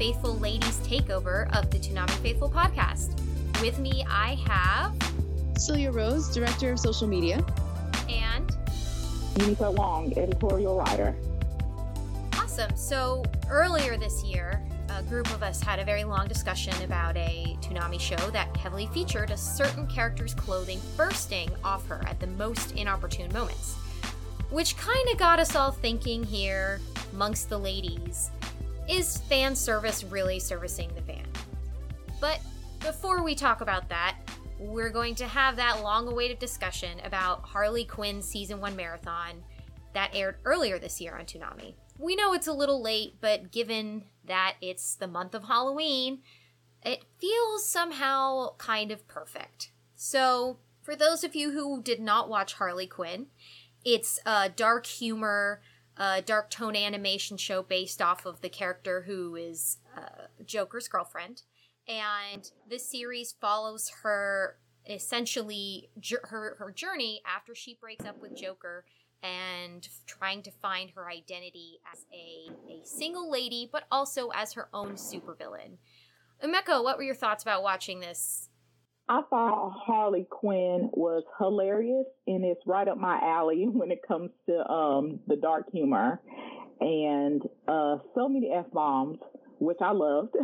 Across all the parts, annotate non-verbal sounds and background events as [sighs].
Faithful Ladies takeover of the Toonami Faithful podcast. With me, I have Celia Rose, Director of Social Media. and Umeko Wong, editorial writer. awesome. So earlier this year, a group of us had a very long discussion about a Toonami show that heavily featured a certain character's clothing bursting off her at the most inopportune moments. Which kind of got us all thinking here amongst the ladies is fan service really servicing the fan? But before we talk about that, we're going to have that long awaited discussion about Harley Quinn season 1 marathon that aired earlier this year on Toonami. We know it's a little late, but given that it's the month of Halloween, it feels somehow kind of perfect. So, for those of you who did not watch Harley Quinn, it's a dark humor, uh, dark tone animation show based off of the character who is uh, Joker's girlfriend. And this series follows her essentially her, her journey after she breaks up with Joker and trying to find her identity as a, a single lady, but also as her own supervillain. Umeko, what were your thoughts about watching this? I thought Harley Quinn was hilarious, and it's right up my alley [laughs] when it comes to um, the dark humor, and uh, so many f bombs, which I loved.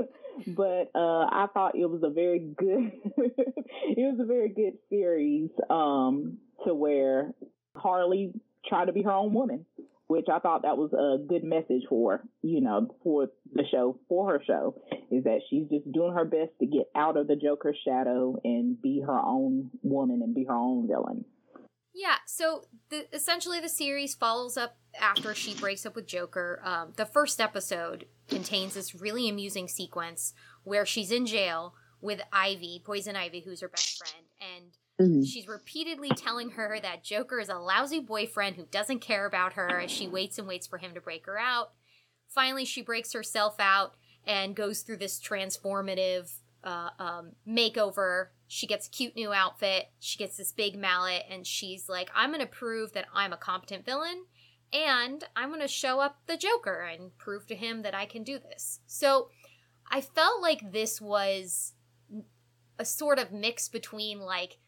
[laughs] but uh, I thought it was a very good, [laughs] it was a very good series um, to where Harley tried to be her own woman, which I thought that was a good message for, you know, for the show, for her show, is that she's just doing her best to get out of the Joker's shadow and be her own woman and be her own villain. Yeah, so the, essentially the series follows up after she breaks up with Joker. Um, the first episode contains this really amusing sequence where she's in jail with Ivy, Poison Ivy, who's her best friend, and she's repeatedly telling her that Joker is a lousy boyfriend who doesn't care about her as she waits and waits for him to break her out. Finally, she breaks herself out and goes through this transformative uh, um, makeover. She gets a cute new outfit. She gets this big mallet, and she's like, I'm going to prove that I'm a competent villain, and I'm going to show up the Joker and prove to him that I can do this. So I felt like this was a sort of mix between like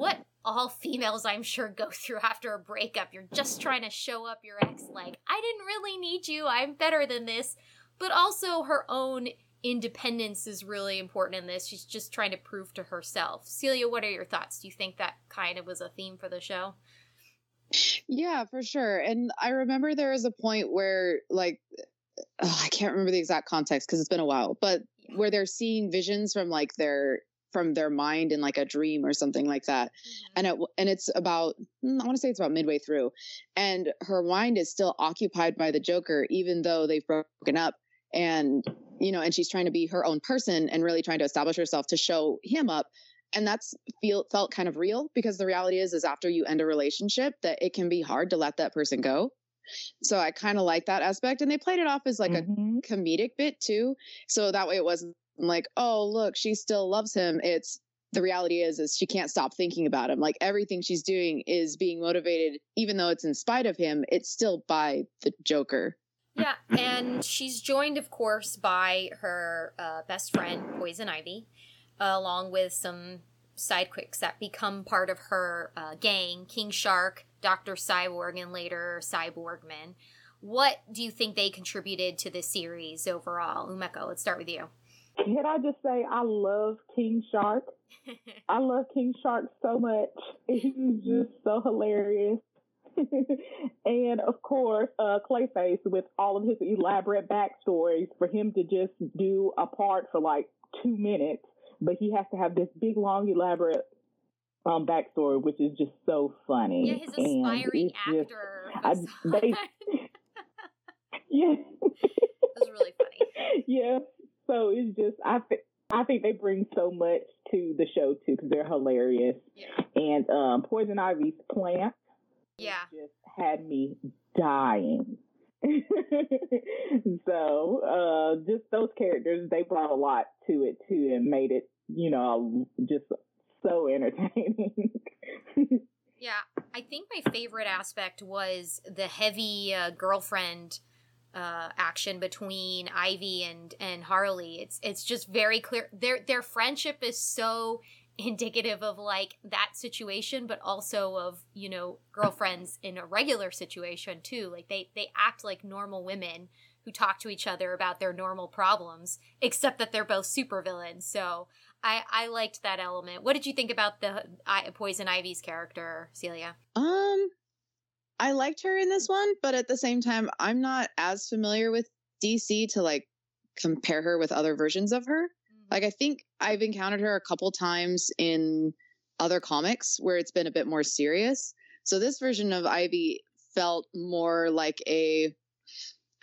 what all females I'm sure go through after a breakup. You're just trying to show up your ex like, I didn't really need you. I'm better than this. But also her own independence is really important in this. She's just trying to prove to herself. Celia, what are your thoughts? Do you think that kind of was a theme for the show? Yeah, for sure. And I remember there was a point where, like, oh, I can't remember the exact context because it's been a while, but where they're seeing visions from like their from their mind in like a dream or something like that. And it and it's about mm, I want to say it's about midway through, and her mind is still occupied by the Joker, even though they've broken up. And you know, and she's trying to be her own person and really trying to establish herself to show him up and that's feel felt kind of real because the reality is is after you end a relationship that it can be hard to let that person go so i kind of like that aspect and they played it off as like Mhm. a comedic bit too so that way it wasn't like oh look she still loves him it's the reality is is she can't stop thinking about him like everything she's doing is being motivated even though it's in spite of him it's still by the joker Yeah, and she's joined, of course, by her uh, best friend, Poison Ivy, uh, along with some sidekicks that become part of her uh, gang King Shark, Dr. Psycho, and later Sy Borgman. What do you think they contributed to this series overall? Umeko, let's start with you. Can I just say I love King Shark? [laughs] I love King Shark so much. [laughs] He's just so hilarious. [laughs] and of course, uh, Clayface with all of his elaborate backstories for him to just do a part for like two minutes, but he has to have this big, long, elaborate um, backstory, which is just so funny. Yeah, his aspiring actor. Just, I, they, yeah, it was really funny. Yeah, so it's just I think I think they bring so much to the show too because they're hilarious. Yeah. And um, Poison Ivy's plant, yeah, just had me dying. [laughs] so uh, just those characters, they brought a lot to it too, and made it, you know, just so entertaining. [laughs] yeah, I think my favorite aspect was the heavy uh, girlfriend uh, action between Ivy and and Harley. It's it's just very clear. Their their friendship is so [laughs] indicative of like that situation but also of you know girlfriends in a regular situation too. Like they they act like normal women who talk to each other about their normal problems except that they're both supervillains. So i i liked that element. What did you think about the I, poison ivy's character celia? Um I liked her in this one, but at the same time, I'm not as familiar with DC to like compare her with other versions of her. Mm-hmm. Like, I think I've encountered her a couple times in other comics where it's been a bit more serious. So this version of Ivy felt more like a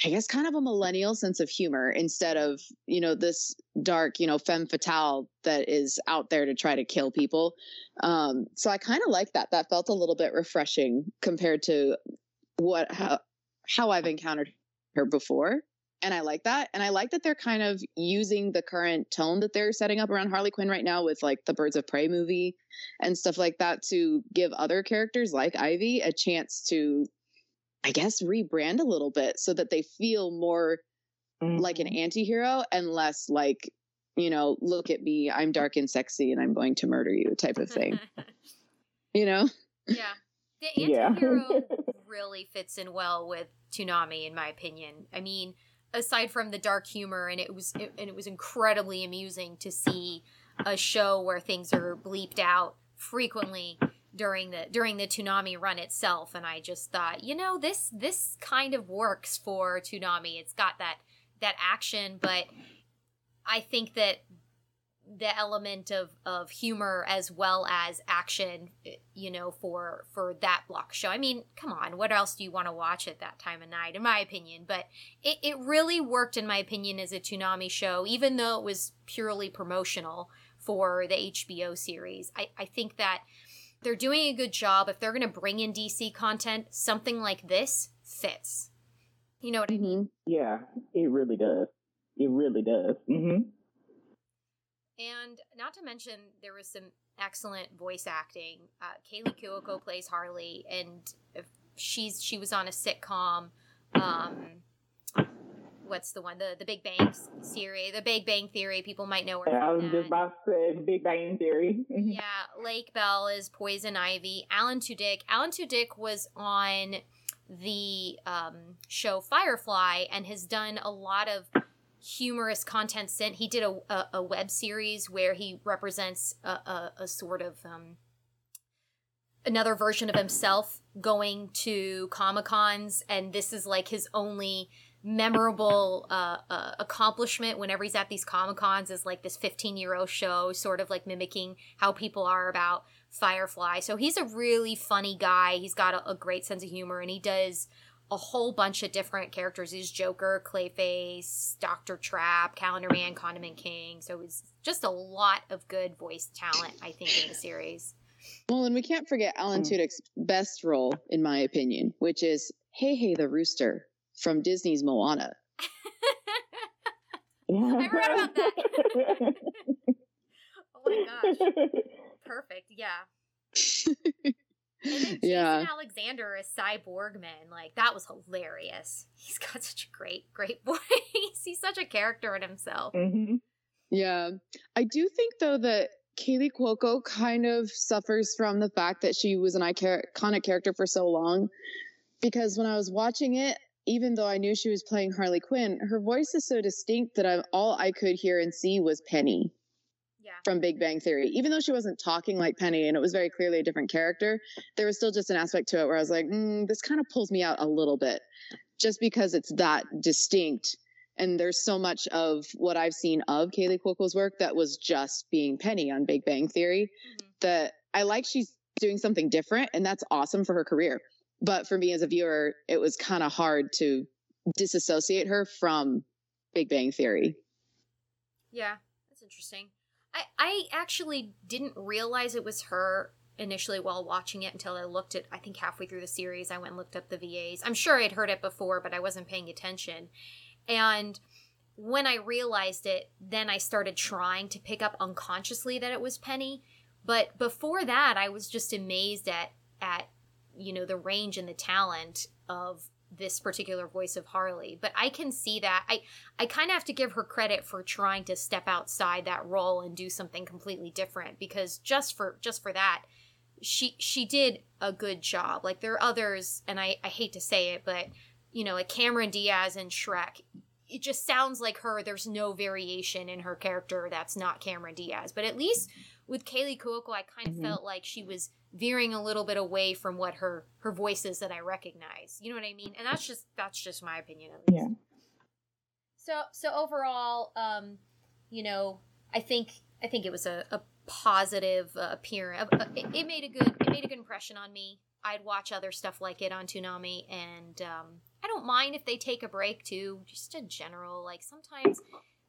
I guess kind of a millennial sense of humor instead of, you know, this dark, you know, femme fatale that is out there to try to kill people. Um, so I kind of like that. That felt a little bit refreshing compared to what how, how I've encountered her before. And I like that. And I like that they're kind of using the current tone that they're setting up around Harley Quinn right now with like the Birds of Prey movie and stuff like that to give other characters like Ivy a chance to I guess, rebrand a little bit so that they feel more mm-hmm. like an mm-hmm. anti-hero and less like, you know, look at me, I'm dark and sexy and I'm going to murder you type of thing. [laughs] you know? Yeah. The [laughs] anti-hero yeah. [laughs] really fits in well with Toonami in my opinion. I mean, aside from the dark humor and it was it, and it was incredibly amusing to see a show where things are bleeped out frequently during the during the Toonami run itself, and I just thought, you know, this this kind of works for Toonami. It's got that that action, but I think that the element of of humor as well as action you know for for that block show. I mean come on what else do you want to watch at that time of night in my opinion? But it, it really worked in my opinion as a Toonami show even though it was purely promotional for the hbo series. I i think that they're doing a good job. If they're going to bring in DC content, something like this fits. You know what I mean? Yeah, it really does. It really does. Mm-hmm. And not to mention, there was some excellent voice acting. Uh, Kaley Cuoco plays Harley, and she's she was on a sitcom. Um, what's the one the the Big Bang Theory, the Big Bang Theory. People might know her. Yeah, I was that. just about to say Big Bang Theory. [laughs] Yeah, Lake Bell is Poison Ivy. Alan Tudyk. Alan Tudyk was on the um, show Firefly and has done a lot of humorous content since he did a, a, a web series where he represents a, a, a sort of um, another version of himself going to comic cons and this is like his only memorable uh, uh, accomplishment whenever he's at these comic cons is like this 15 year old show sort of like mimicking how people are about firefly. So he's a really funny guy. He's got a, a great sense of humor and he does a whole bunch of different characters. He's joker clayface dr trap calendar man condiment king. So it's just a lot of good voice talent i think in the series. Well and we can't forget alan mm. tudyk's best role in my opinion which is Heihei the rooster from Disney's Moana. [laughs] I read about that. [laughs] oh my gosh. Perfect. Yeah. and [laughs] yeah. Jason Alexander as Sy Borgman, like that was hilarious. He's got such a great, great voice. He's such a character in himself. Mm-hmm. Yeah, I do think though that Kaley Cuoco kind of suffers from the fact that she was an iconic character for so long. Because when I was watching it, even though I knew she was playing Harley Quinn, her voice is so distinct that I, all I could hear and see was Penny yeah. from Big Bang Theory. Even though she wasn't talking like Penny and it was very clearly a different character, there was still just an aspect to it where I was like, mm, this kind of pulls me out a little bit just because it's that distinct. And there's so much of what I've seen of Kaley Cuoco's work that was just being Penny on Big Bang Theory mm-hmm. that I like she's doing something different and that's awesome for her career. But for me as a viewer, it was kind of hard to disassociate her from Big Bang Theory. Yeah, that's interesting. I I actually didn't realize it was her initially while watching it until I looked at I think halfway through the series I went and looked up the VAs. I'm sure I'd heard it before, but I wasn't paying attention. And when I realized it, then I started trying to pick up unconsciously that it was Penny. But before that, I was just amazed at at you know the range and the talent of this particular voice of Harley. But I can see that. I I kind of have to give her credit for trying to step outside that role and do something completely different because just for just for that, she she did a good job. Like there are others and I I hate to say it, but you know, like Cameron Diaz and Shrek, it just sounds like her. There's no variation in her character that's not Cameron Diaz. But at least with Kaley Cuoco, I kind of mm-hmm. felt like she was veering a little bit away from what her her voice is that I recognize. You know what I mean? And that's just that's just my opinion of it. Yeah. So so overall, um, you know, I think I think it was a, a positive uh, appearance. Uh, it, it, made a good it made a good impression on me. I'd watch other stuff like it on Toonami, and um, I don't mind if they take a break too. Just in general, like sometimes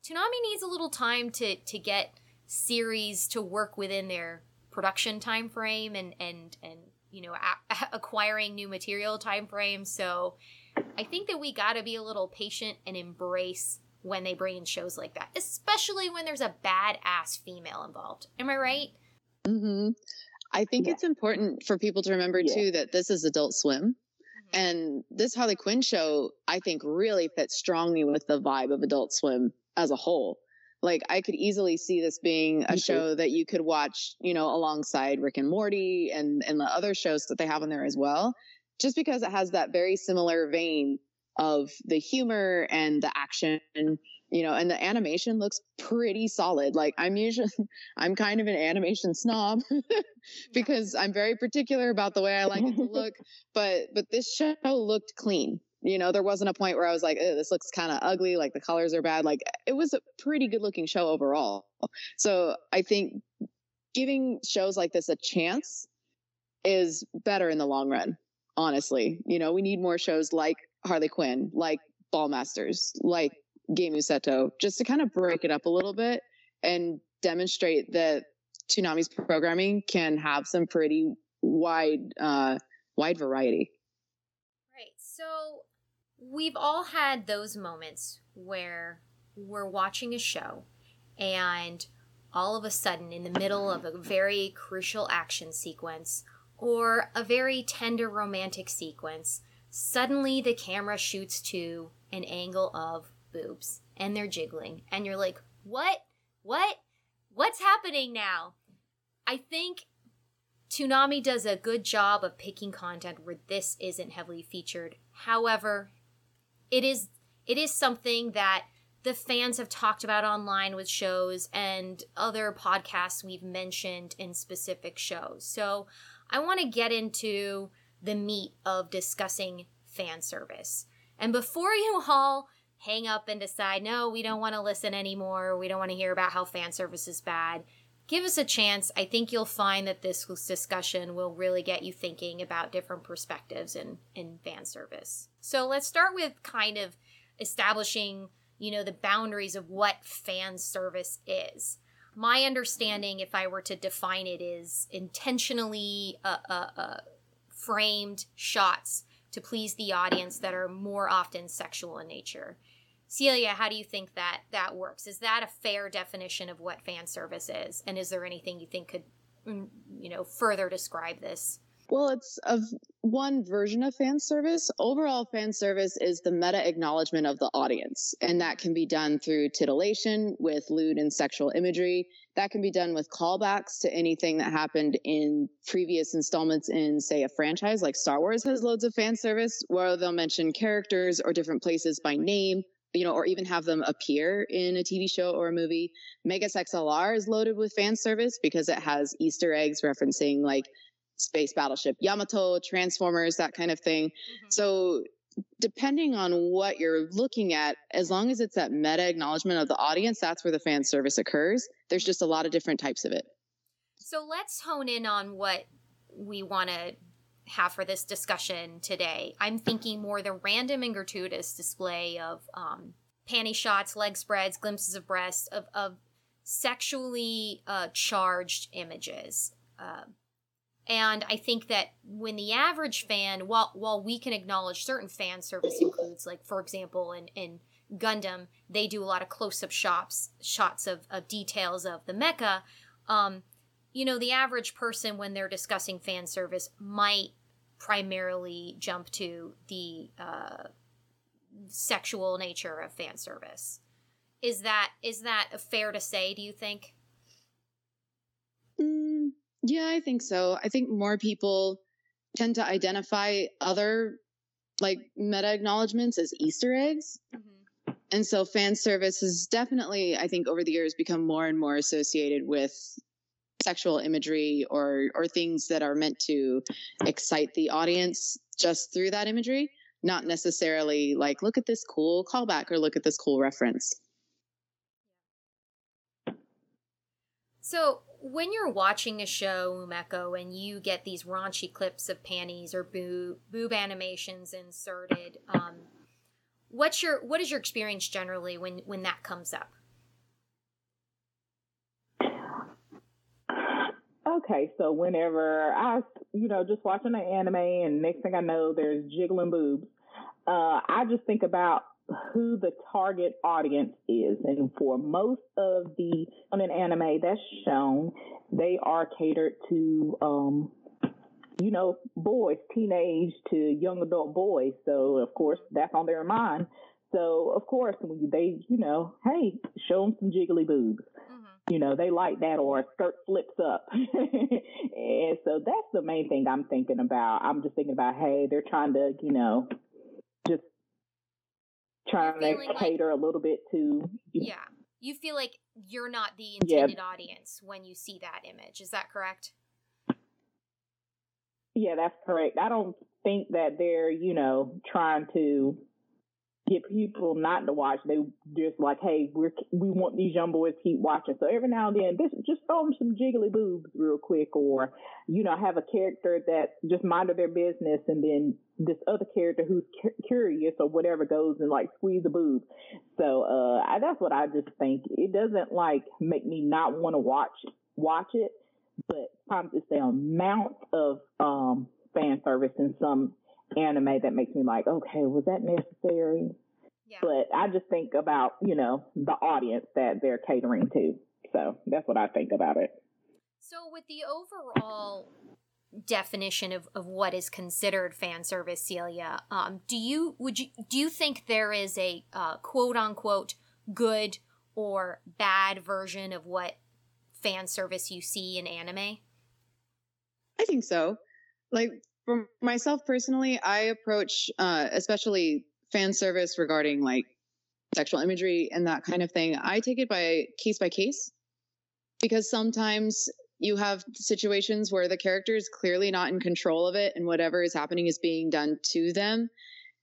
Toonami needs a little time to to get series to work within their production time frame and and and you know a- [laughs] acquiring new material time frame. So I think that we got to be a little patient and embrace when they bring in shows like that, especially when there's a badass female involved. Am I right? Mm-hmm. I think yeah. it's important for people to remember yeah. too that this is Adult Swim. Mm-hmm. And this Harley Quinn show, I think, really fits strongly with the vibe of Adult Swim as a whole. Like, I could easily see this being a show that you could watch, you know, alongside Rick and Morty and, and the other shows that they have on there as well, just because it has that very similar vein of the humor and the action you know and the animation looks pretty solid. Like i'm usually [laughs] i'm kind of an animation snob [laughs] because i'm very particular about the way i like it to [laughs] look but but this show looked clean you know there wasn't a point where i was like this looks kind of ugly like the colors are bad like it was a pretty good looking show overall so i think giving shows like this a chance is better in the long run honestly you know we need more shows like harley quinn like Ballmastrz like Gemusetto, just to kind of break it up a little bit and demonstrate that Toonami's programming can have some pretty wide, uh, wide variety. Right. So we've all had those moments where we're watching a show and all of a sudden, in the middle of a very crucial action sequence or a very tender romantic sequence, suddenly the camera shoots to an angle of boobs and they're jiggling and you're like what? What? What's happening now? I think Toonami does a good job of picking content where this isn't heavily featured. However, it is it is something that the fans have talked about online with shows and other podcasts we've mentioned in specific shows. So, I want to get into the meat of discussing fan service. And before you all hang up and decide, no, we don't want to listen anymore. We don't want to hear about how fan service is bad. Give us a chance. I think you'll find that this discussion will really get you thinking about different perspectives in, in fan service. So let's start with kind of establishing, you know, the boundaries of what fan service is. My understanding, if I were to define it, is intentionally uh, uh, uh, framed shots to please the audience that are more often sexual in nature. Celia, how do you think that that works? Is that a fair definition of what fan service is? And is there anything you think could, mm, you know, further describe this? Well, it's of one version of fan service. Overall, fan service is the meta acknowledgement of the audience, and that can be done through titillation with lewd and sexual imagery. That can be done with callbacks to anything that happened in previous installments in, say, a franchise like Star Wars has loads of fan service where they'll mention characters or different places by name you know, or even have them appear in a TV show or a movie. Megas XLR is loaded with fan service because it has Easter eggs referencing like space battleship Yamato, Transformers, that kind of thing. Mm-hmm. So depending on what you're looking at, as long as it's that meta acknowledgement of the audience, that's where the fan service occurs. There's just a lot of different types of it. So let's hone in on what we want to have for this discussion today. I'm thinking more the random and gratuitous display of um, panty shots, leg spreads, glimpses of breasts, of, of sexually uh, charged images. Uh, and I think that when the average fan, while while we can acknowledge certain fan service includes, like for example, in, in Gundam, they do a lot of close up shots shots of, of details of the mecha. Um, you know, the average person when they're discussing fan service might primarily jump to the uh, sexual nature of fan service. Is that is that fair to say? Do you think? Mm, yeah, I think so. I think more people tend to identify other like meta acknowledgments as Easter eggs. Mm-hmm. And so fan service has definitely, I think, over the years become more and more associated with sexual imagery or or things that are meant to excite the audience just through that imagery, not necessarily like look at this cool callback or look at this cool reference. So when you're watching a show, Umeko, and you get these raunchy clips of panties or boob boob animations inserted, um, what's your what is your experience generally when when that comes up? Okay, so whenever I, you know, just watching an anime, and next thing I know, there's jiggling boobs. Uh, I just think about who the target audience is. And for most of the on an anime that's shown, they are catered to um, you know, boys, teenage to young adult boys. So of course that's on their mind. So of course when they, you know, hey, show them some jiggly boobs. You know, they like that or a skirt flips up. [laughs] and so that's the main thing I'm thinking about. I'm just thinking about, hey, they're trying to, you know, just trying to cater like, a little bit to yeah you feel like you're not the intended yeah. audience when you see that image is that correct yeah that's correct i don't think that they're you know trying to get people not to watch. They just like, hey, we're we want these young boys to keep watching. So every now and then, this just throw them some jiggly boobs real quick, or you know, have a character that just minded their business, and then this other character who's cu- curious or whatever goes and like squeeze a boob. So uh, I, that's what I just think. It doesn't like make me not want to watch watch it, but sometimes it's the amount of um, fan service in some anime that makes me like, okay, was that necessary? Yeah. But I just think about, you know, the audience that they're catering to. So that's what I think about it. So with the overall definition of, of what is considered fan service, Celia, um, do you would you do you think there is a uh, quote unquote good or bad version of what fan service you see in anime? I think so. Like for myself personally, I approach, uh, especially fan service regarding like sexual imagery and that kind of thing. I take it by case by case because sometimes you have situations where the character is clearly not in control of it and whatever is happening is being done to them.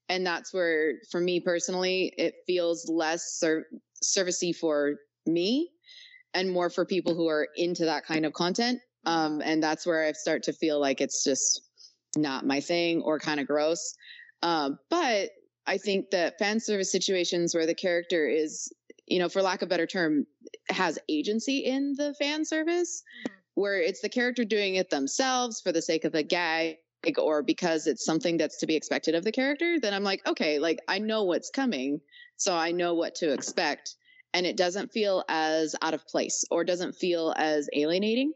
And that's where, for me personally, it feels less ser- servicey for me and more for people who are into that kind of content. Um, and that's where I start to feel like it's just not my thing or kind of gross. Um, but I think that fan service situations where the character is, you know, for lack of a better term, has agency in the fan service, mm-hmm. where it's the character doing it themselves for the sake of a gag or because it's something that's to be expected of the character, then I'm like, okay, like I know what's coming, so I know what to expect. And it doesn't feel as out of place or doesn't feel as alienating.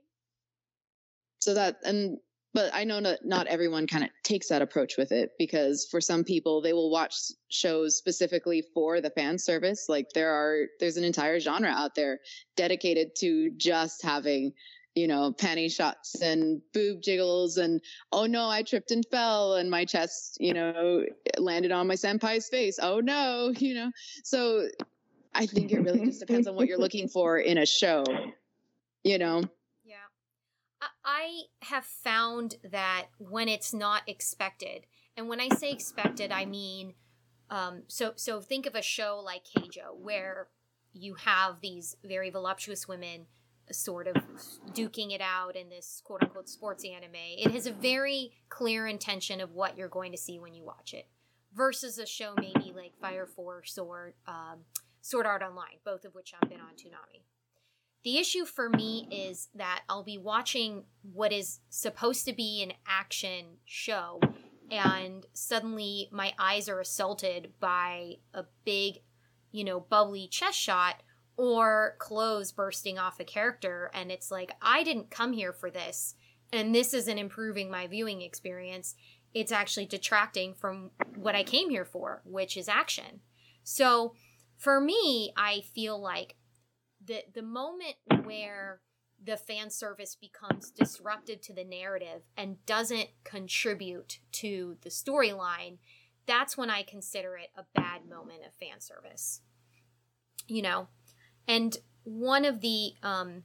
So that, and but I know not, not everyone kind of takes that approach with it because for some people they will watch shows specifically for the fan service. Like there are there's an entire genre out there dedicated to just having you know panty shots and boob jiggles and oh no I tripped and fell and my chest you know landed on my senpai's face. Oh no, [laughs] you know. So I think it really just depends on what you're looking for in a show. You know. I have found that when it's not expected, and when I say expected, I mean, um, so so think of a show like Keijo, where you have these very voluptuous women sort of duking it out in this quote unquote sports anime. It has a very clear intention of what you're going to see when you watch it, versus a show maybe like Fire Force or um, Sword Art Online, both of which I've been on Toonami. The issue for me is that I'll be watching what is supposed to be an action show, and suddenly my eyes are assaulted by a big, you know, bubbly chest shot or clothes bursting off a character. And it's like, I didn't come here for this. And this isn't improving my viewing experience. It's actually detracting from what I came here for, which is action. So for me, I feel like the the moment where the fan service becomes disruptive to the narrative and doesn't contribute to the storyline, that's when I consider it a bad moment of fan service. You know, and one of the um,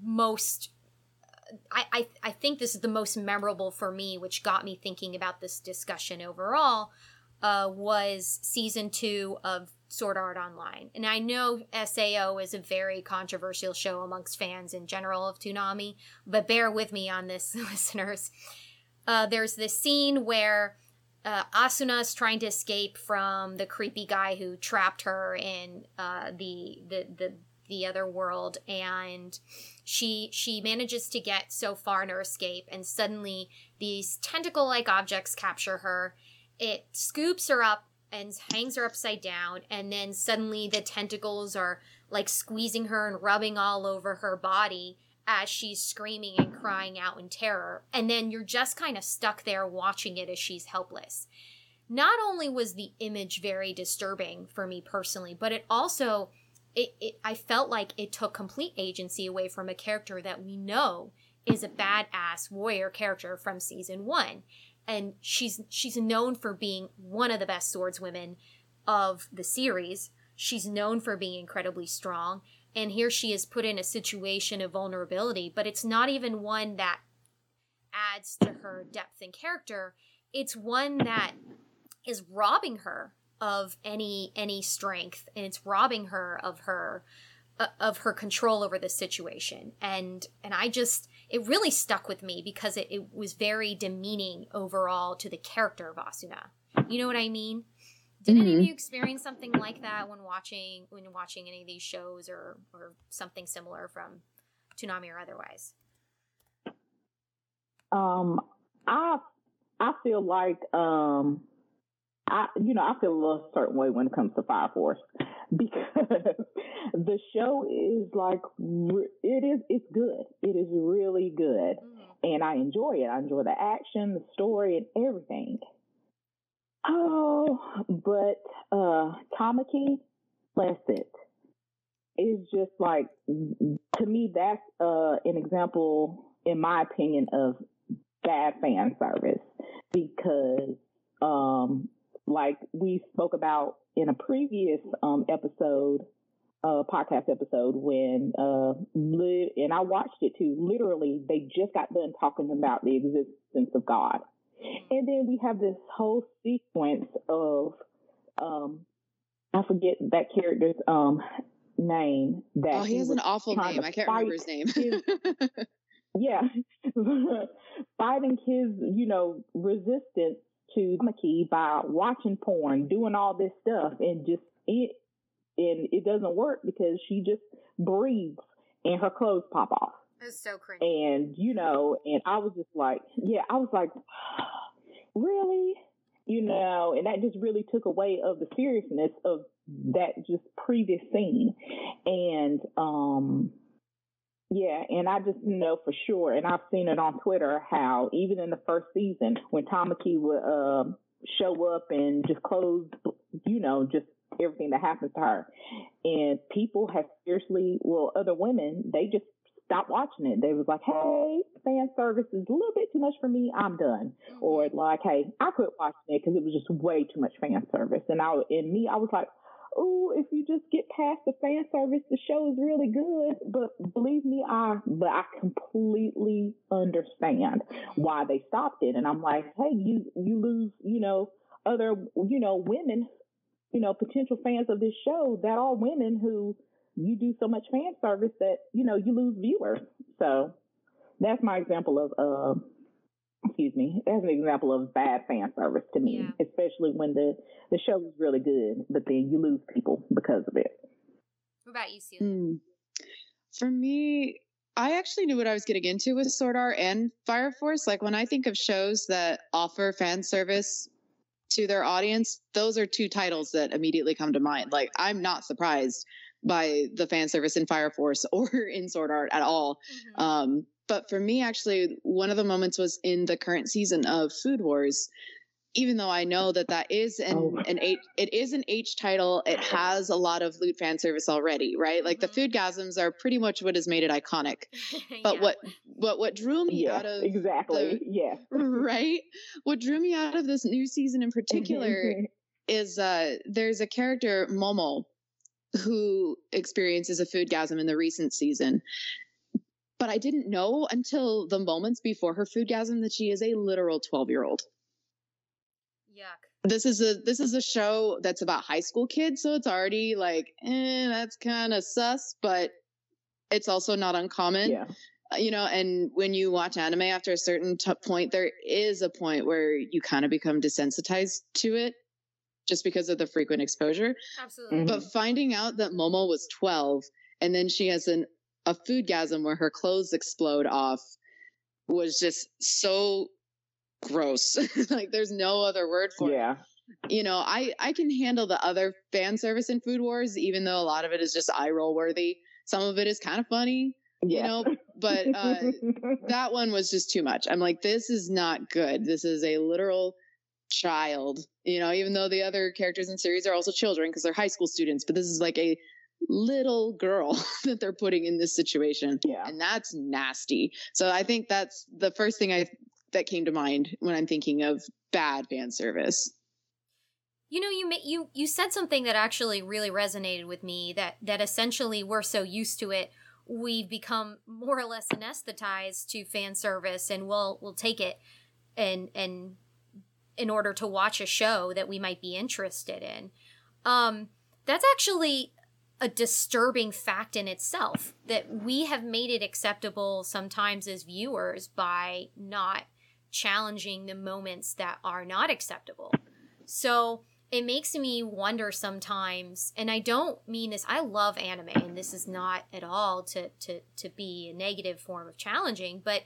most I, I, I think this is the most memorable for me, which got me thinking about this discussion overall, uh, was season two of Sword Art Online. And I know SAO is a very controversial show amongst fans in general of Toonami, but bear with me on this, [laughs] listeners. Uh, there's this scene where uh, Asuna is trying to escape from the creepy guy who trapped her in uh, the, the the the other world, and she she manages to get so far in her escape, and suddenly these tentacle like objects capture her. It scoops her up and hangs her upside down and then suddenly the tentacles are like squeezing her and rubbing all over her body as she's screaming and crying out in terror. And then you're just kind of stuck there watching it as she's helpless. Not only was the image very disturbing for me personally but it also it, it i felt like it took complete agency away from a character that we know is a badass warrior character from season one and she's she's known for being one of the best swordswomen of the series. She's known for being incredibly strong, and here she is put in a situation of vulnerability, but it's not even one that adds to her depth and character. It's one that is robbing her of any any strength and it's robbing her of her uh, of her control over the situation and and i just it really stuck with me because it, it was very demeaning overall to the character of asuna you know what i mean did mm-hmm. any of mm-hmm. you experience something like that when watching when watching any of these shows or or something similar from Toonami or otherwise? Um, I I feel like um, I you know I feel a certain way when it comes to Fire Force [laughs] because the show is like it is it's good. It is really good, mm-hmm. and I enjoy it. I enjoy the action, the story, and everything. Oh, but uh Tamaki, bless it. It's just like to me that's uh an example, in my opinion, of bad fan service because um like we spoke about in a previous um, episode, uh, podcast episode, when uh, li- and I watched it too. Literally, they just got done talking about the existence of God, and then we have this whole sequence of um, I forget that character's um, name. That oh, he, he has an awful name. I can't remember his name. his, [laughs] yeah, [laughs] fighting his you know resistance to Tamaki by watching porn, doing all this stuff, and just it and it doesn't work because she just breathes and her clothes pop off. It's so cringy. And you know, and I was just like, yeah, I was like, [gasps] really, you know, and that just really took away of the seriousness of that just previous scene, and um yeah, and I just know for sure, and I've seen it on Twitter how even in the first season when Tamaki would uh, show up and just close, you know, just everything that happens to her, and people have seriously, well, other women, they just stopped watching it. They was like, "Hey, fan service is a little bit too much for me. I'm done." Or mm-hmm. like, "Hey, I quit watching it because it was just way too much fan service." And I, in me, I was like, oh, if you just get past the fan service, the show is really good. But believe me, I but I completely understand why they stopped it. And I'm like, hey, you you lose, you know, other you know women, you know, potential fans of this show that are women who you do so much fan service that you know you lose viewers. So that's my example of uh, excuse me, as an example of bad fan service to me, yeah. especially when the the show is really good, but then you lose people because of it. What about you, Celia? Mm. For me, I actually knew what I was getting into with Sword Art and Fire Force. Like when I think of shows that offer fan service to their audience, those are two titles that immediately come to mind. Like I'm not surprised by the fan service in Fire Force [laughs] or in Sword Art at all. Mm-hmm. Um, but for me, actually, one of the moments was in the current season of Food Wars. Even though I know that that is an oh. an H, it is an H title. It has a lot of loot fan service already, right? Like mm-hmm. the food gasms are pretty much what has made it iconic. [laughs] But yeah. what what what drew me yeah, out of exactly, the, yeah, [laughs] right. What drew me out of this new season in particular [laughs] is uh there's a character Momo who experiences a food gasm in the recent season but I didn't know until the moments before her foodgasm that she is a literal 12 year old. Yuck. This is a this is a show that's about high school kids, so it's already like, eh, that's kind of sus, but it's also not uncommon. Yeah. Uh, you know, and when you watch anime after a certain t- point, there is a point where you kind of become desensitized to it just because of the frequent exposure. Absolutely. Mm-hmm. But finding out that Momo was 12 and then she has an a food gasm where her clothes explode off was just so gross. [laughs] like there's no other word for yeah. it. Yeah. You know, I I can handle the other fan service in Food Wars, even though a lot of it is just eye roll worthy. Some of it is kind of funny, yeah. you know, but uh, [laughs] that one was just too much. I'm like, this is not good. This is a literal child, you know, even though the other characters in series are also children because they're high school students, but this is like a little girl [laughs] that they're putting in this situation. Yeah. And that's nasty. So I think that's the first thing I that came to mind when I'm thinking of bad fan service. You know, you you you said something that actually really resonated with me. That that essentially we're so used to it, we've become more or less anesthetized to fan service, and we'll we'll take it, and and in order to watch a show that we might be interested in. Um, that's actually a disturbing fact in itself that we have made it acceptable sometimes as viewers by not challenging the moments that are not acceptable. So it makes me wonder sometimes, and I don't mean this, I love anime, and this is not at all to, to, to be a negative form of challenging, but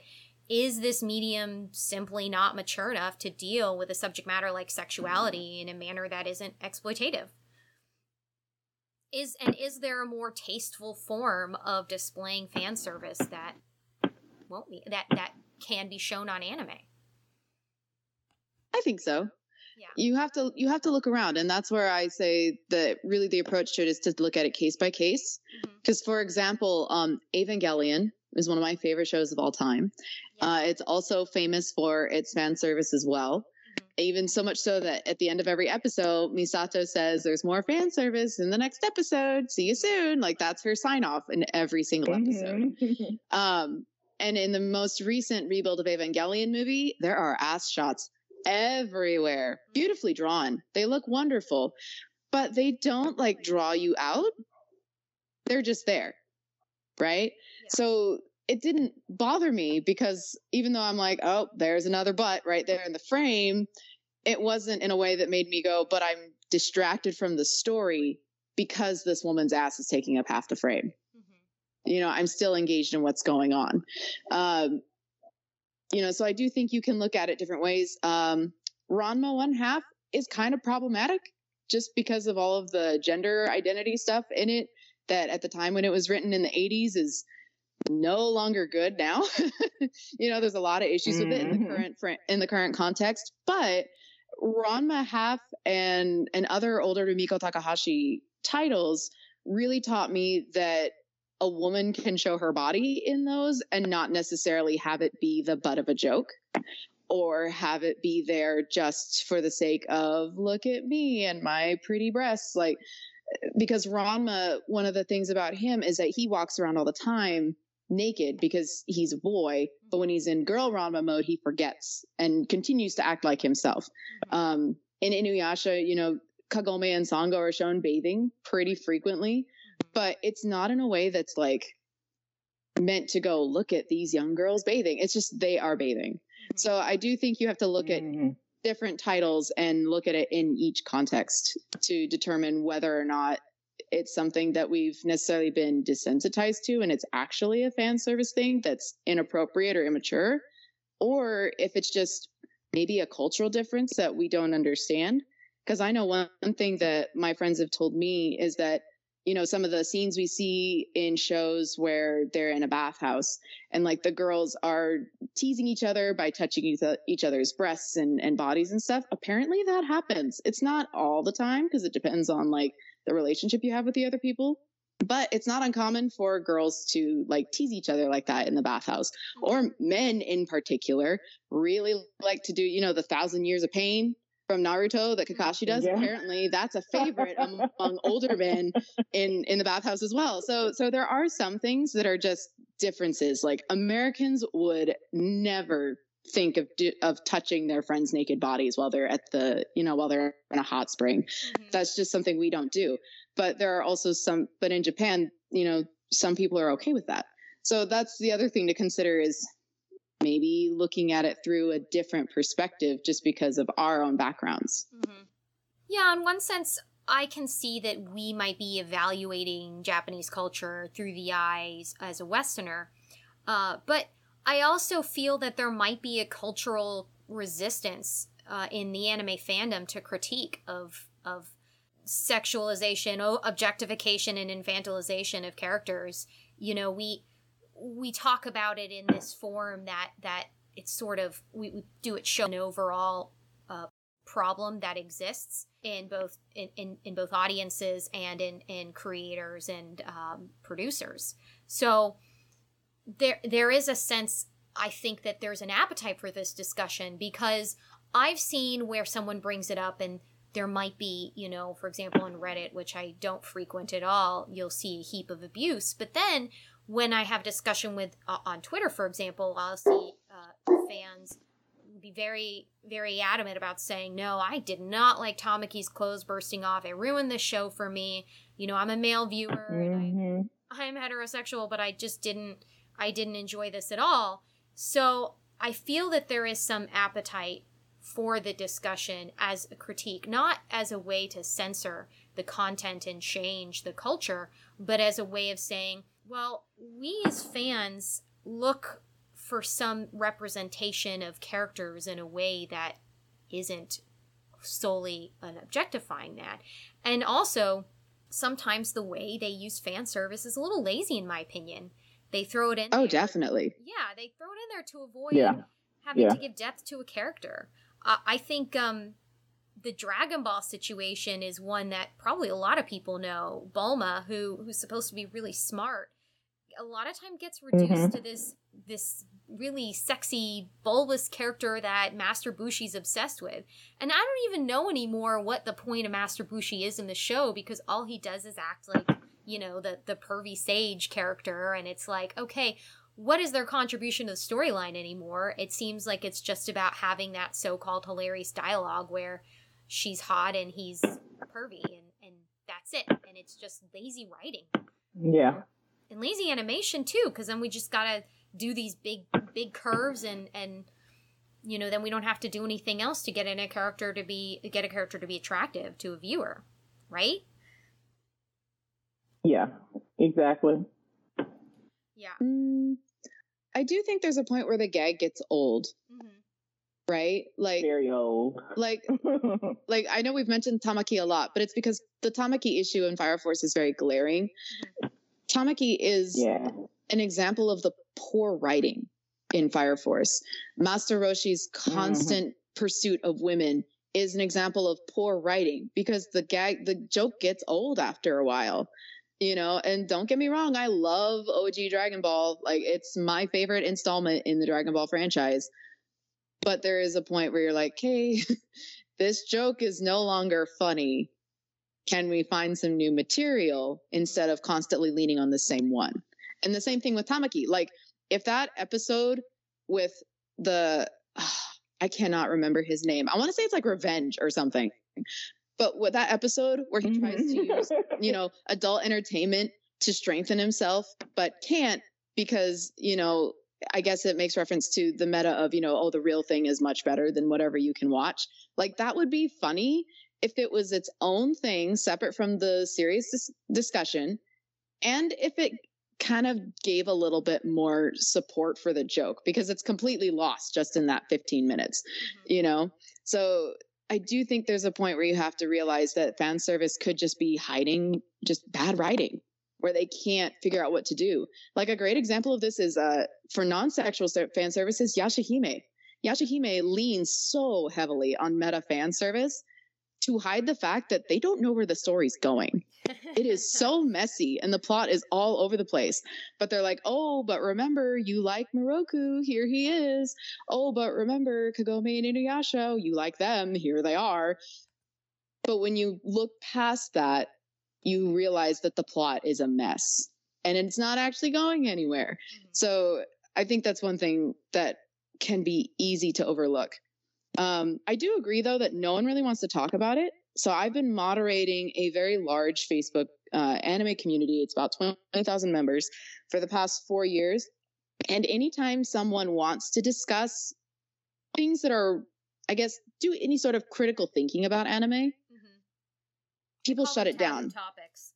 is this medium simply not mature enough to deal with a subject matter like sexuality in a manner that isn't exploitative? Is and is there a more tasteful form of displaying fan service that won't be that that can be shown on anime? I think so. Yeah. You have to you have to look around and that's where I say that really the approach to it is to look at it case by case. Because mm-hmm. for example, um Evangelion is one of my favorite shows of all time. Yeah. Uh, it's also famous for its fan service as well even so much so that at the end of every episode, Misato says, There's more fan service in the next episode. See you soon. Like that's her sign off in every single episode. Mm-hmm. um, and in the most recent rebuild of Evangelion movie, there are ass shots everywhere, beautifully drawn. They look wonderful, but they don't like draw you out. They're just there. Right. Yeah. So it didn't bother me because even though I'm like, oh, there's another butt right there in the frame, it wasn't in a way that made me go, but I'm distracted from the story because this woman's ass is taking up half the frame. Mm-hmm. You know, I'm still engaged in what's going on. Um, you know, so I do think you can look at it different ways. Um, Ranma one half is kind of problematic just because of all of the gender identity stuff in it that at the time when it was written in the 80s is no longer good now. [laughs] you know, there's a lot of issues with it in the mm-hmm. current fr- in the current context, but Ranma Half and and other older Rumiko Takahashi titles really taught me that a woman can show her body in those and not necessarily have it be the butt of a joke or have it be there just for the sake of look at me and my pretty breasts like because Ranma one of the things about him is that he walks around all the time naked because he's a boy, but when he's in girl Ranma mode, he forgets and continues to act like himself. Um, in Inuyasha, you know, Kagome and Sango are shown bathing pretty frequently. but it's not in a way that's like meant to go look at these young girls bathing. It's just they are bathing. Mhm. So I do think you have to look at Mhm. different titles and look at it in each context to determine whether or not it's something that we've necessarily been desensitized to and it's actually a fan service thing that's inappropriate or immature or if it's just maybe a cultural difference that we don't understand. Because i know one, thing that my friends have told me is that you know some of the scenes we see in shows where they're in a bathhouse and like the girls are teasing each other by touching each, each other's breasts and, and bodies and stuff apparently that happens. It's not all the time because it depends on like the relationship you have with the other people but it's not uncommon for girls to like tease each other like that in the bathhouse. Or men in particular really like to do you know the thousand years of pain from naruto that kakashi mm, does. Yeah. apparently that's a favorite among, [laughs] among older men in in the bathhouse as well. So so there are some things that are just differences. Like americans would never think of do, of touching their friends naked bodies while they're at the you know while they're in a hot spring Mhm. that's just something we don't do but there are also some but in japan you know some people are okay with that so that's the other thing to consider is maybe looking at it through a different perspective just because of our own backgrounds Mhm. Yeah, in one sense, I can see that we might be evaluating Japanese culture through the eyes as a Westerner. Uh, but I also feel that there might be a cultural resistance uh, in the anime fandom to critique of of sexualization, objectification, and infantilization of characters. You know, we we talk about it in this form that that it's sort of we, we do it show an overall uh, problem that exists in both in, in, in both audiences and in, in creators and um, producers. So there there is a sense I think that there's an appetite for this discussion because I've seen where someone brings it up and there might be, you know, for example, on Reddit, which I don't frequent at all, you'll see a heap of abuse. But then when I have discussion with uh, on Twitter, for example, I'll see uh, fans be very, very adamant about saying, no, I did not like Tamaki's clothes bursting off. It ruined the show for me. You know, I'm a male viewer and I Mhm. I'm heterosexual, but I just didn't I didn't enjoy this at all. So I feel that there is some appetite for the discussion as a critique, not as a way to censor the content and change the culture, but as a way of saying, well, we as fans look for some representation of characters in a way that isn't solely an objectifying that. And also, sometimes the way they use fan service is a little lazy, in my opinion. They throw it in. oh there- definitely Yeah, they throw it in there to avoid Yeah. having Yeah. to give depth to a character. Uh, I think um, the Dragon Ball situation is one that probably a lot of people know. Bulma, who who's supposed to be really smart, a lot of time gets reduced Mhm. to this this really sexy bulbous character that Master Roshi's obsessed with. And I don't even know anymore what the point of Master Roshi is in the show because all he does is act like, you know, the the pervy sage character and it's like, okay, what is their contribution to the storyline anymore? It seems like it's just about having that so-called hilarious dialogue where she's hot and he's pervy and and that's it. And it's just lazy writing Yeah. and lazy animation too because then we just gotta do these big big curves and and you know then we don't have to do anything else to get in a character to be get a character to be attractive to a viewer right Yeah. Exactly. yeah Mm, i do think there's a point where the gag gets old hmm right like Very old. like [laughs] like I know we've mentioned Tamaki a lot, but it's because the Tamaki issue in Fire Force is very glaring. Tamaki is yeah. an example of the poor writing in Fire Force. Master Roshi's constant pursuit of women is an example of poor writing because the gag the joke gets old after a while. You know, and don't get me wrong, I love OG Dragon Ball. Like it's my favorite installment in the Dragon Ball franchise. But there is a point where you're like, "Hey, [laughs] this joke is no longer funny. Can we find some new material instead of constantly leaning on the same one?" And the same thing with Tamaki. Like, if that episode with the, [sighs] I cannot remember his name. I want to say it's like Revenge or something. But with that episode where he tries to use, you [laughs] know, adult entertainment to strengthen himself, but can't because, you know, I guess it makes reference to the meta of, you know, oh, the real thing is much better than whatever you can watch. Like that would be funny if it was its own thing separate from the serious dis- discussion and if it kind of gave a little bit more support for the joke because it's completely lost just in that 15 minutes, mm-hmm. you know? So I do think there's a point where you have to realize that fan service could just be hiding just bad writing where they can't figure out what to do. Like a great example of this is uh, for non-sexual fan services, Yashahime. Yashahime leans so heavily on meta fan service to hide the fact that they don't know where the story's going. [laughs] it is so messy and the plot is all over the place. But they're like, oh, but remember, you like Miroku, here he is. Oh, but remember, Kagome and Inuyasha, you like them, here they are. But when you look past that, you realize that the plot is a mess and it's not actually going anywhere. Mm-hmm. So I think that's one thing that can be easy to overlook. Um, I do agree, though, that no one really wants to talk about it. So I've been moderating a very large Facebook uh, anime community. It's about 20,000 members for the past four years. And anytime someone wants to discuss things that are, I guess, do any sort of critical thinking about anime, mm-hmm. people shut it down. Topics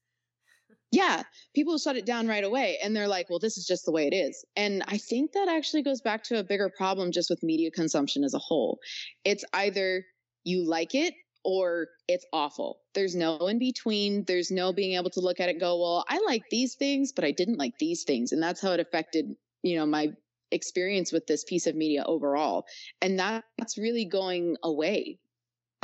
yeah, people shut it down right away and they're like, well, this is just the way it is. And I think that actually goes back to a bigger problem just with media consumption as a whole. It's either you like it or it's awful. There's no in between. There's no being able to look at it go, well, I like these things, but I didn't like these things. And that's how it affected, you know, my experience with this piece of media overall. And that's really going away.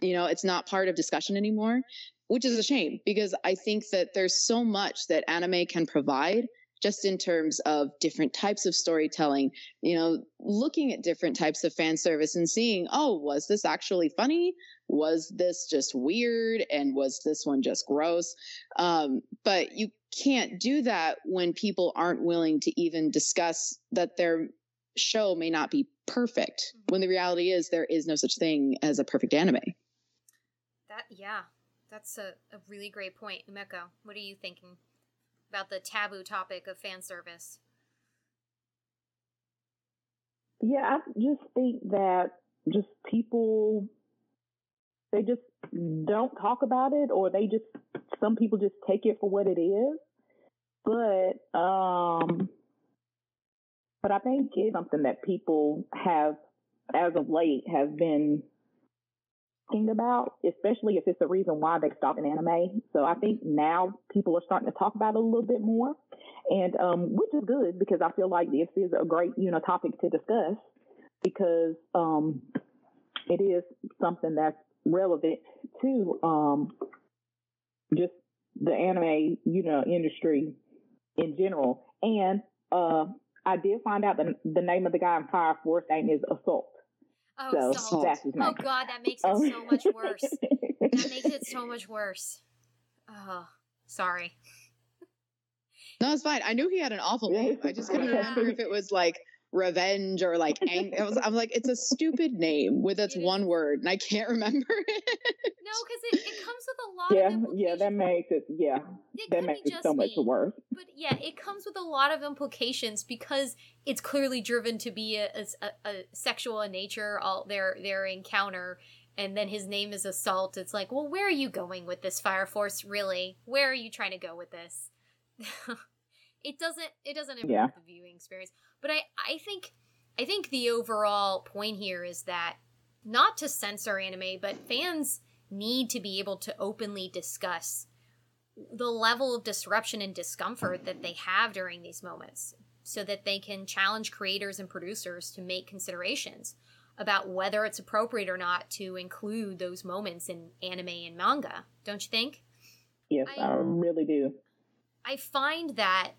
You know, it's not part of discussion anymore which is a shame because I think that there's so much that anime can provide just in terms of different types of storytelling, you know, looking at different types of fan service and seeing, oh, was this actually funny? Was this just weird? And was this one just gross? Um, but you can't do that when people aren't willing to even discuss that their show may not be perfect, mm-hmm. when the reality is there is no such thing as a perfect anime. That, yeah, that's a, a really great point. Umeko, what are you thinking about the taboo topic of fan service? Yeah, I just think that just people they just don't talk about it or they just some people just take it for what it is. But um but I think it's something that people have as of late have been about, especially if it's the reason why they stopped in anime. So I think now people are starting to talk about it a little bit more, and um, which is good because I feel like this is a great you know topic to discuss because um, it is something that's relevant to um, just the anime you know industry in general. And uh, I did find out the the name of the guy in Fire Force name is Assault. Oh, so that's his. Oh God, that makes it um, so much worse. that makes it so much [laughs] worse. Oh, sorry. No, it's fine. I knew he had an awful [laughs] name. I just couldn't remember if it was like revenge or like ang- I was I'm like it's a stupid name with its one word and I can't [laughs] remember it. No, because it, it comes with a lot yeah, of Yeah, that makes it yeah. It that makes it so me, much worse. But yeah, it comes with a lot of implications because it's clearly driven to be a, a, a sexual in nature, all their their encounter and then his name is assault. It's like, well, where are you going with this Fire Force really? Where are you trying to go with this? [laughs] it doesn't it doesn't improve yeah. the viewing experience. But I I think I think the overall point here is that not to censor anime, but fans need to be able to openly discuss the level of disruption and discomfort that they have during these moments so that they can challenge creators and producers to make considerations about whether it's appropriate or not to include those moments in anime and manga. Don't you think? Yes, I, I really do. I find that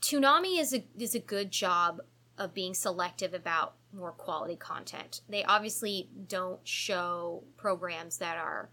Toonami is a is a good job of being selective about more quality content. They obviously don't show programs that are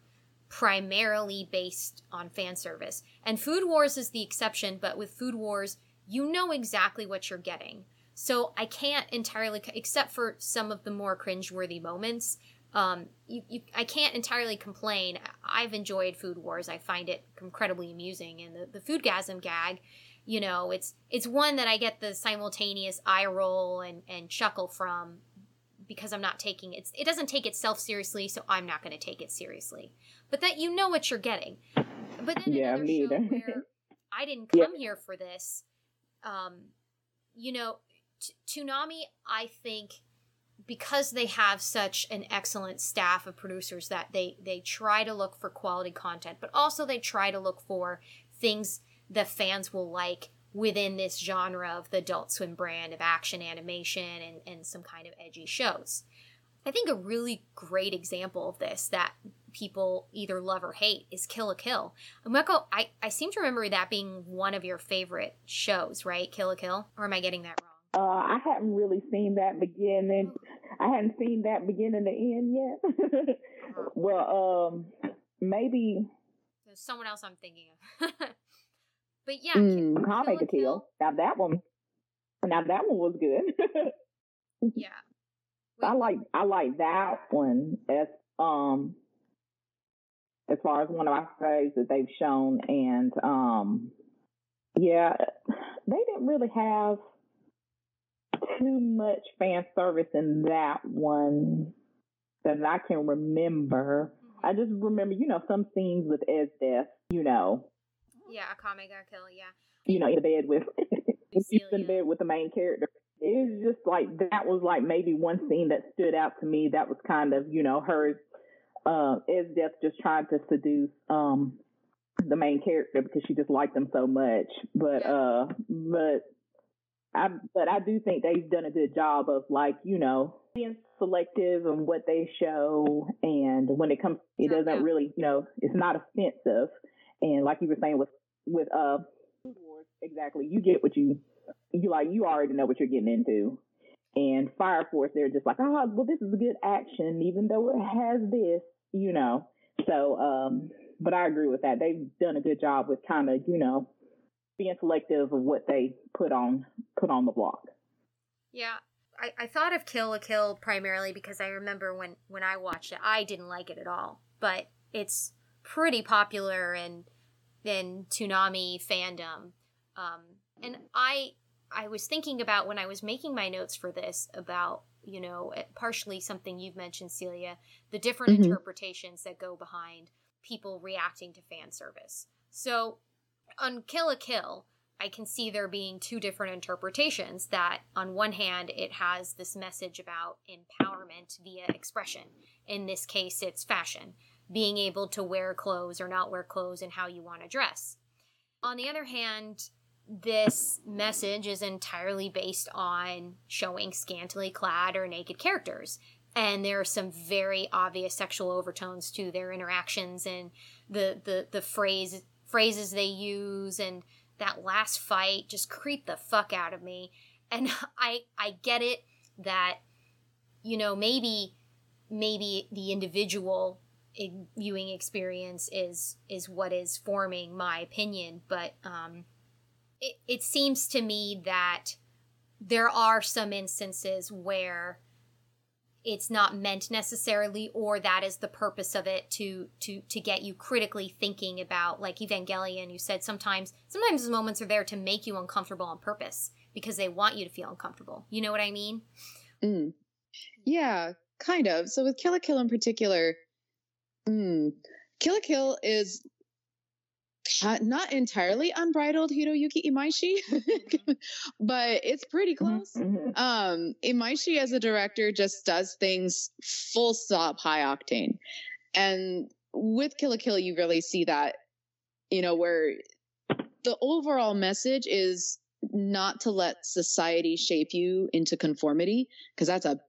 primarily based on fan service. And Food Wars is the exception, but with Food Wars, you know exactly what you're getting. So I can't entirely, except for some of the more cringeworthy moments, um, you, you, I can't entirely complain. I've enjoyed Food Wars. I find it incredibly amusing, and the the foodgasm gag, you know, it's it's one that I get the simultaneous eye roll and and chuckle from because I'm not taking it. It doesn't take itself seriously, so I'm not going to take it seriously. But that you know what you're getting. But then Yeah, another me show either. where [laughs] I didn't Yeah. come here for this. Um, you know, T- Toonami, I think because they have such an excellent staff of producers that they they try to look for quality content, but also they try to look for things that fans will like within this genre of the Adult Swim brand of action animation and, and some kind of edgy shows. I think a really great example of this that people either love or hate is Kill la Kill. Umeko, I, I seem to remember that being one of your favorite shows, right? Kill la Kill? Or am I getting that wrong? Uh, I hadn't really seen that beginning. I hadn't seen that beginning to end yet. [laughs] well, um, maybe There's someone else I'm thinking of. [laughs] but yeah, Mm. Kill, Akame ga Kill. Now that one, now that one was good. [laughs] Yeah. I like I like that one as um as far as one of my favorites that they've shown and um yeah they didn't really have too much fan service in that one that I can remember. mhm. I just remember, you know, some scenes with Esdeath, you know, Yeah, Akame ga Kill, yeah. you know, in the bed with [laughs] in the bed with the main character. It's just like that was like maybe one scene that stood out to me. That was kind of you know her uh, as death just trying to seduce um the main character because she just liked him so much. But uh, but I but I do think they've done a good job of like you know being selective on what they show, and when it comes, it doesn't really you know it's not offensive. And like you were saying with with uh exactly, you get what you you like. You already know what you're getting into. And Fire Force, they're just like, oh, well, this is a good action, even though it has this, you know. So, um, but I agree with that. They've done a good job with kind of, you know, being selective of what they put on put on the block. Yeah. I, I thought of Kill la Kill primarily because I remember when, when I watched it, I didn't like it at all. But it's pretty popular in in Toonami fandom. Um, and I I was thinking about when I was making my notes for this about you know eh, partially something you've mentioned Celia the different Mhm. interpretations that go behind people reacting to fan service. So on Kill la Kill, I can see there being two different interpretations that on one hand it has this message about empowerment via expression. In this case it's fashion, being able to wear clothes or not wear clothes and how you want to dress. On the other hand, this message is entirely based on showing scantily clad or naked characters. And there are some very obvious sexual overtones to their interactions and the the, the phrase phrases they use and that last fight just creeped the fuck out of me. And [laughs] I I get it that you know maybe maybe the individual viewing experience is is what is forming my opinion, but um it, it seems to me that there are some instances where it's not meant necessarily or that is the purpose of it to to to get you critically thinking about like evangelion you said sometimes sometimes the moments are there to make you uncomfortable on purpose because they want you to feel uncomfortable you know what i mean Mm. Yeah, kind of. So with Kill la Kill in particular, mm, Kill la Kill is not entirely unbridled Hiroyuki Imaishi, [laughs] but it's pretty close. Mhm. Um, Imaishi as a director just does things full stop high octane. And with Kill la Kill, you really see that, you know, where the overall message is not to let society shape you into conformity, because that's a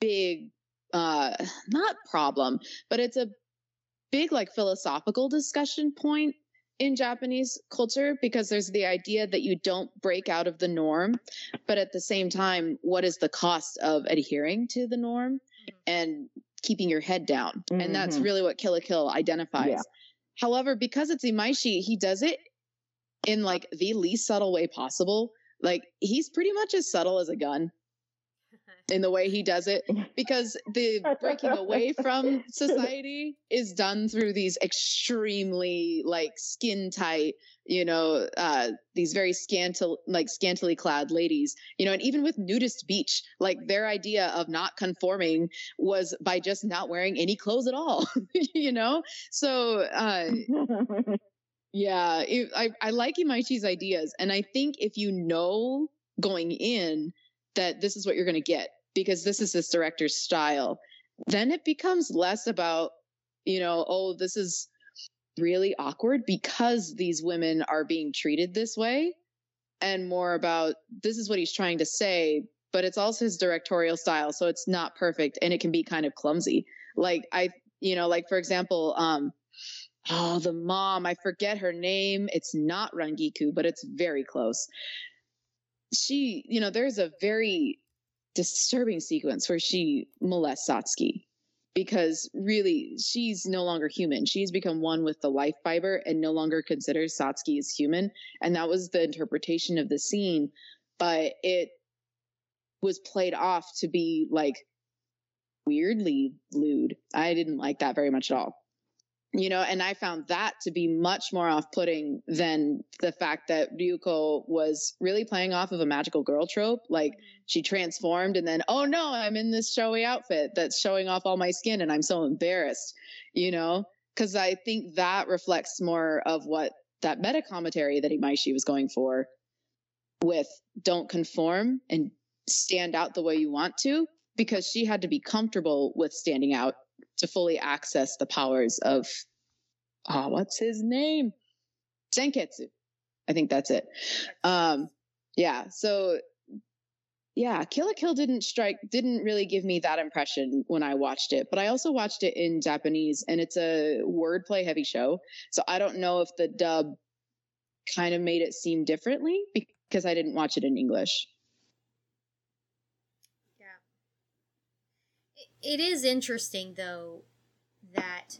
big, uh, not problem, but it's a big, like, philosophical discussion point in Japanese culture because there's the idea that you don't break out of the norm, but at the same time, what is the cost of adhering to the norm and keeping your head down? And that's Mhm. really what Kill la Kill identifies. Yeah. However, because it's Imaishi, he does it in like the least subtle way possible. Like he's pretty much as subtle as a gun. In the way he does it [laughs] because the breaking away from society is done through these extremely like skin tight you know uh these very scantal like scantily clad ladies you know and even with nudist beach like their idea of not conforming was by just not wearing any clothes at all [laughs] you know? So uh yeah it, i i like Imaishi's ideas and i think if you know going in that this is what you're going to get because this is this director's style. Then it becomes less about you know oh this is really awkward because these women are being treated this way and more about this is what he's trying to say but it's also his directorial style so it's not perfect and it can be kind of clumsy. Like i you know like for example um oh the mom i forget her name. It's not rangiku but it's very close she you know there's a very disturbing sequence where she molests satsuki because really she's no longer human. She's become one with the life fiber and no longer considers Satsuki as human. And that was the interpretation of the scene, but it was played off to be like weirdly lewd. I didn't like that very much at all you know, and I found that to be much more off putting than the fact that Ryuko was really playing off of a magical girl trope. Like mm-hmm. she transformed and then, oh no, I'm in this showy outfit that's showing off all my skin and I'm so embarrassed, you know, because I think that reflects more of what that meta commentary that Imaishi was going for with don't conform and stand out the way you want to, because she had to be comfortable with standing out to fully access the powers of oh, what's his name? Senketsu. I think that's it. Um, yeah. So yeah, Kill la Kill didn't strike, didn't really give me that impression when I watched it, but I also watched it in Japanese and it's a wordplay heavy show. So I don't know if the dub kind of made it seem differently because I didn't watch it in English. It is interesting though that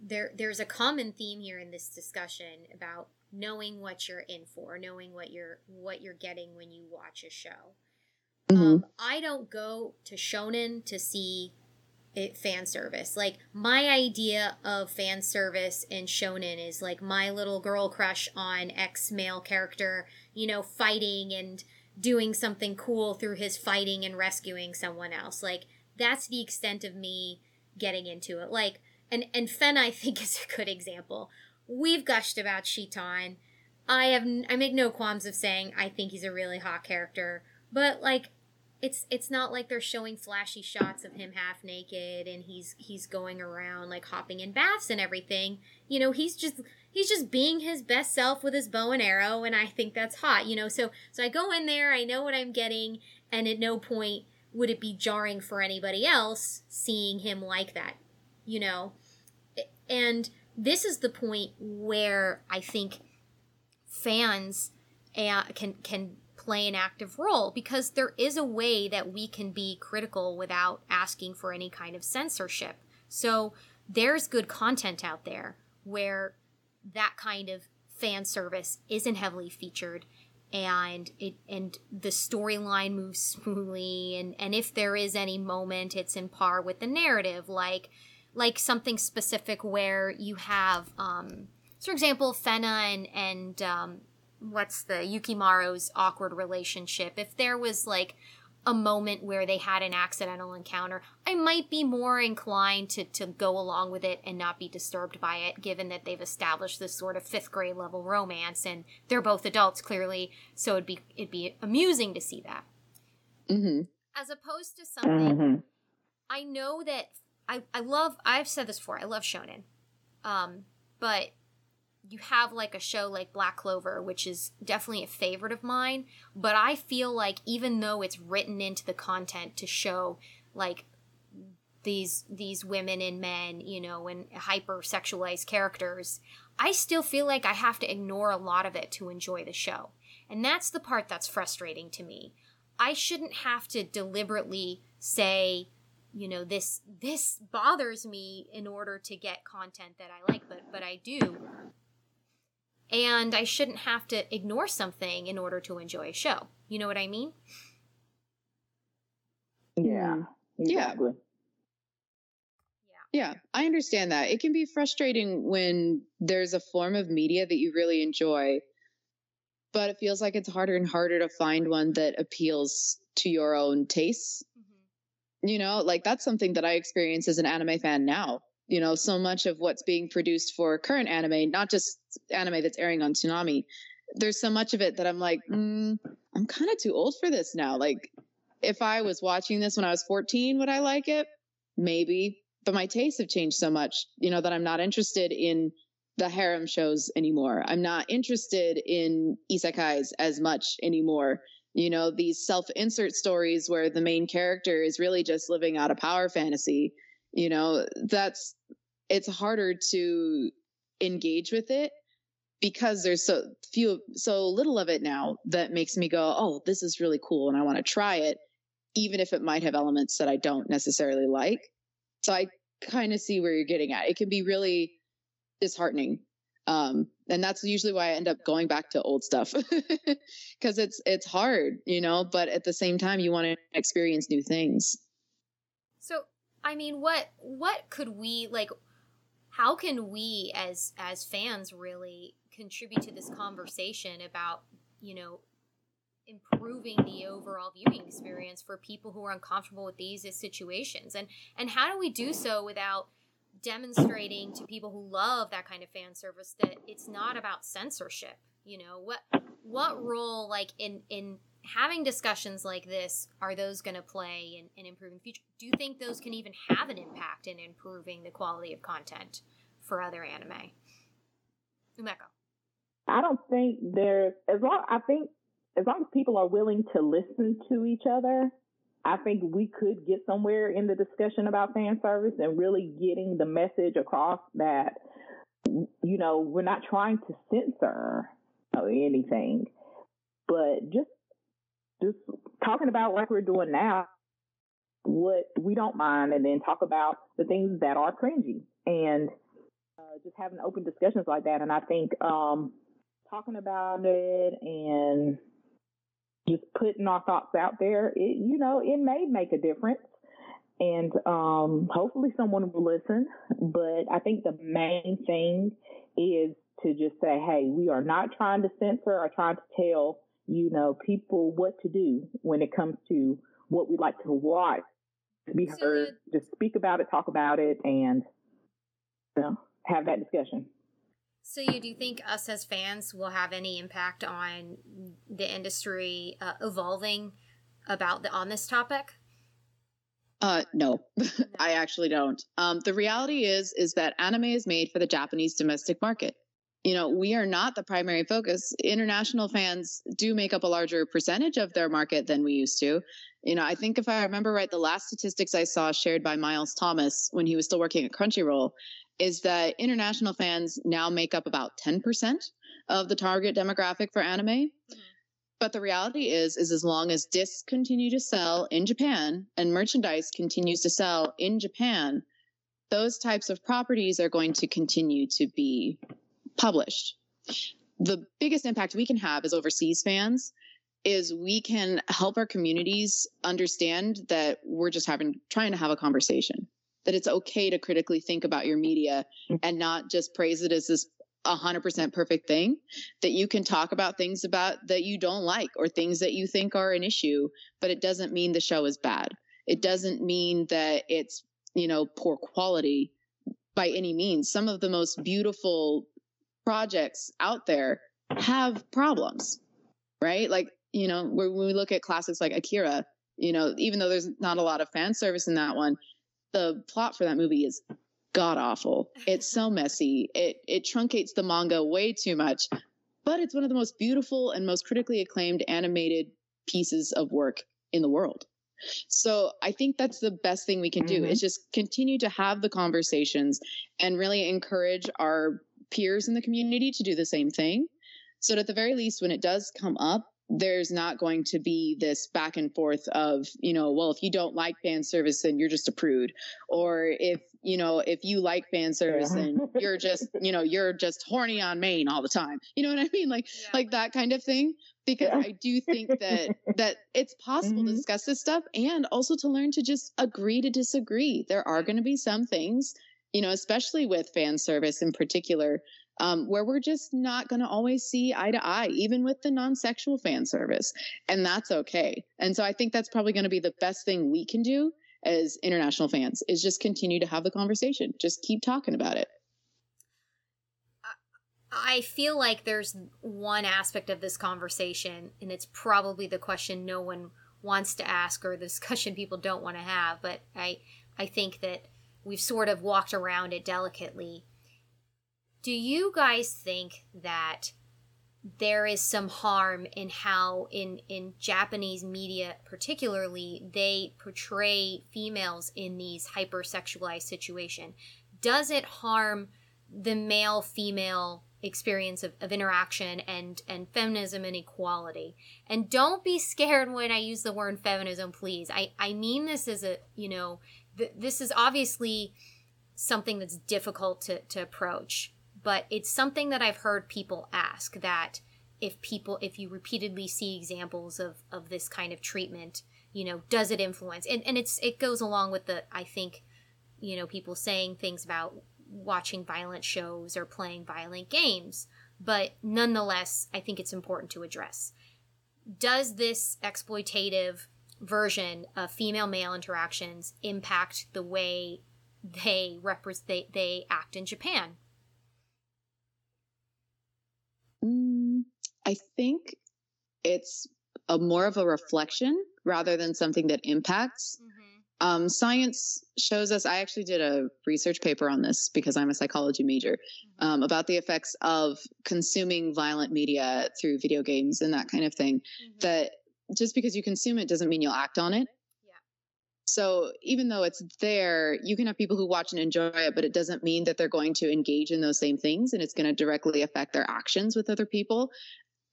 there there's a common theme here in this discussion about knowing what you're in for, knowing what you're what you're getting when you watch a show. Mm-hmm. Um, I don't go to shonen to see it fan service. Like my idea of fan service in shonen is like my little girl crush on ex male character, you know, fighting and doing something cool through his fighting and rescuing someone else. Like that's the extent of me getting into it. Like, and and Fen I think [laughs] is a good example. We've gushed about Shitan. I have I make no qualms of saying I think he's a really hot character, but like it's it's not like they're showing flashy shots of him half naked and he's he's going around like hopping in baths and everything. You know, he's just he's just being his best self with his bow and arrow and I think that's hot, you know. So so I go in there, I know what I'm getting and at no point would it be jarring for anybody else seeing him like that? You know? And this is the point where I think fans uh, can can play an active role because there is a way that we can be critical without asking for any kind of censorship. So there's good content out there where that kind of fan service isn't heavily featured and it and the storyline moves smoothly and and if there is any moment it's in par with the narrative like like something specific where you have um for example Fena and and um what's the Yukimaru's awkward relationship. If there was like a moment where they had an accidental encounter, I might be more inclined to, to go along with it and not be disturbed by it, given that they've established this sort of fifth grade level romance and they're both adults clearly, so it'd be it'd be amusing to see that. Mm-hmm. As opposed to something, mm-hmm. I know that I I love. I've said this before. I love shonen, um, but you have like a show like Black Clover, which is definitely a favorite of mine, but I feel like even though it's written into the content to show like these these women and men, you know, and hyper sexualized characters, I still feel like I have to ignore a lot of it to enjoy the show. And that's the part that's frustrating to me. I shouldn't have to deliberately say, you know, this this bothers me in order to get content that I like, but but I do and I shouldn't have to ignore something in order to enjoy a show. You know what I mean? Yeah. Exactly. Yeah, Yeah, I understand that. It can be frustrating when there's a form of media that you really enjoy, but it feels like it's harder and harder to find one that appeals to your own tastes. Mm-hmm. You know, like that's something that I experience as an anime fan now. You know, so much of what's being produced for current anime, not just anime that's airing on Toonami there's so much of it that I'm like, mm, I'm kind of too old for this now. Like, if I was watching this when I was 14, would I like it? Maybe but my tastes have changed so much, you know, that I'm not interested in the harem shows anymore. I'm not interested in isekais as much anymore. You know, these self insert stories where the main character is really just living out a power fantasy, you know, that's, it's harder to engage with it because there's so few, so little of it now that makes me go, oh, this is really cool and I want to try it, even if it might have elements that I don't necessarily like. So I kind of see where you're getting at. It can be really disheartening. Um, and that's usually why I end up going back to old stuff [laughs] because it's it's hard, you know. But at the same time, you want to experience new things. So, I mean, what what could we like? How can we, as as fans, really contribute to this conversation about you know improving the overall viewing experience for people who are uncomfortable with these situations and and how do we do so without demonstrating to people who love that kind of fan service that it's not about censorship you know what what role like in in having discussions like this are those going to play in, in improving future? Do you think those can even have an impact in improving the quality of content for other anime? Umeko. I don't think there as long i think as long as people are willing to listen to each other, I think we could get somewhere in the discussion about fan service and really getting the message across that, you know, we're not trying to censor anything, but just just talking about like we're doing now, what we don't mind, and then talk about the things that are cringy, and uh, just having open discussions like that. And I think um, talking about it and just putting our thoughts out there, it, you know, it may make a difference. And um, hopefully someone will listen. But I think the main thing is to just say, hey, we are not trying to censor or trying to tell, you know, people what to do when it comes to what we like to watch. To be heard, just speak about it, talk about it, and you know, have that discussion. So, you do you think us as fans will have any impact on the industry uh, evolving about the on this topic? Uh, no, [laughs] I actually don't. Um, the reality is, is that anime is made for the Japanese domestic market. You know, we are not the primary focus. International fans do make up a larger percentage of their market than we used to. You know, I think if I remember right, the last statistics I saw shared by Miles Thomas when he was still working at Crunchyroll is that international fans now make up about 10% of the target demographic for anime. Mm-hmm. But the reality is, is as long as discs continue to sell in Japan and merchandise continues to sell in Japan, those types of properties are going to continue to be published. The biggest impact we can have as overseas fans is we can help our communities understand that we're just having trying to have a conversation that it's okay to critically think about your media mm. and not just praise it as this 100% perfect thing that you can talk about things about that you don't like or things that you think are an issue but it doesn't mean the show is bad it doesn't mean that it's you know poor quality by any means some of the most beautiful projects out there have problems right like you know when we look at classics like akira you know even though there's not a lot of fan service in that one the plot for that movie is god awful. It's so [laughs] messy. It it truncates the manga way too much, but it's one of the most beautiful and most critically acclaimed animated pieces of work in the world. So I think that's the best thing we can do mm-hmm. is just continue to have the conversations and really encourage our peers in the community to do the same thing. So at the very least, when it does come up, there's not going to be this back and forth of, you know, well, if you don't like fan service, then you're just a prude. Or if, you know, if you like fan service, Yeah. then you're just, you know, you're just horny on main all the time. You know what I mean? Like, Yeah. like that kind of thing. Because Yeah. I do think that [laughs] that it's possible to Mhm. discuss this stuff and also to learn to just agree to disagree. There are going to be some things, you know, especially with fan service in particular, um, where we're just not going to always see eye to eye, even with the non sexual fan service. And that's okay. And so I think that's probably going to be the best thing we can do as international fans is just continue to have the conversation, just keep talking about it. I feel like there's one aspect of this conversation, and it's probably the question no one wants to ask or the discussion people don't want to have, but I I think that we've sort of walked around it delicately. Do you guys think that there is some harm in how in in Japanese media particularly they portray females in these hypersexualized situation? Does it harm the male female experience of, of interaction and and feminism and equality and don't be scared when i use the word feminism please i i mean this as a you know th- this is obviously something that's difficult to to approach but it's something that i've heard people ask that if people if you repeatedly see examples of of this kind of treatment you know does it influence? And and it's it goes along with the i think you know people saying things about watching violent shows or playing violent games but nonetheless i think it's important to address. Does this exploitative version of female male interactions impact the way they represent they, they act in japan Mm, I think it's a more of a reflection rather than something that impacts. Um, science shows us. I actually did a research paper on this because I'm a psychology major um, about the effects of consuming violent media through video games and that kind of thing. That just because you consume it doesn't mean you'll act on it. Yeah. So even though it's there, you can have people who watch and enjoy it, but it doesn't mean that they're going to engage in those same things and it's going to directly affect their actions with other people.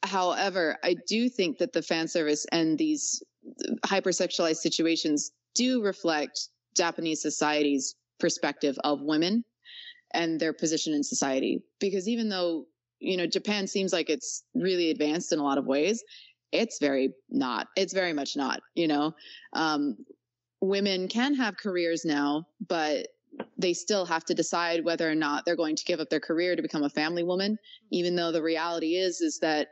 However, I do think that the fan service and these uh, hypersexualized situations do reflect Japanese society's perspective of women and their position in society. Because even though, you know, Japan seems like it's really advanced in a lot of ways, it's very not. It's very much not, you know. Um, women can have careers now, but they still have to decide whether or not they're going to give up their career to become a family woman, even though the reality is is that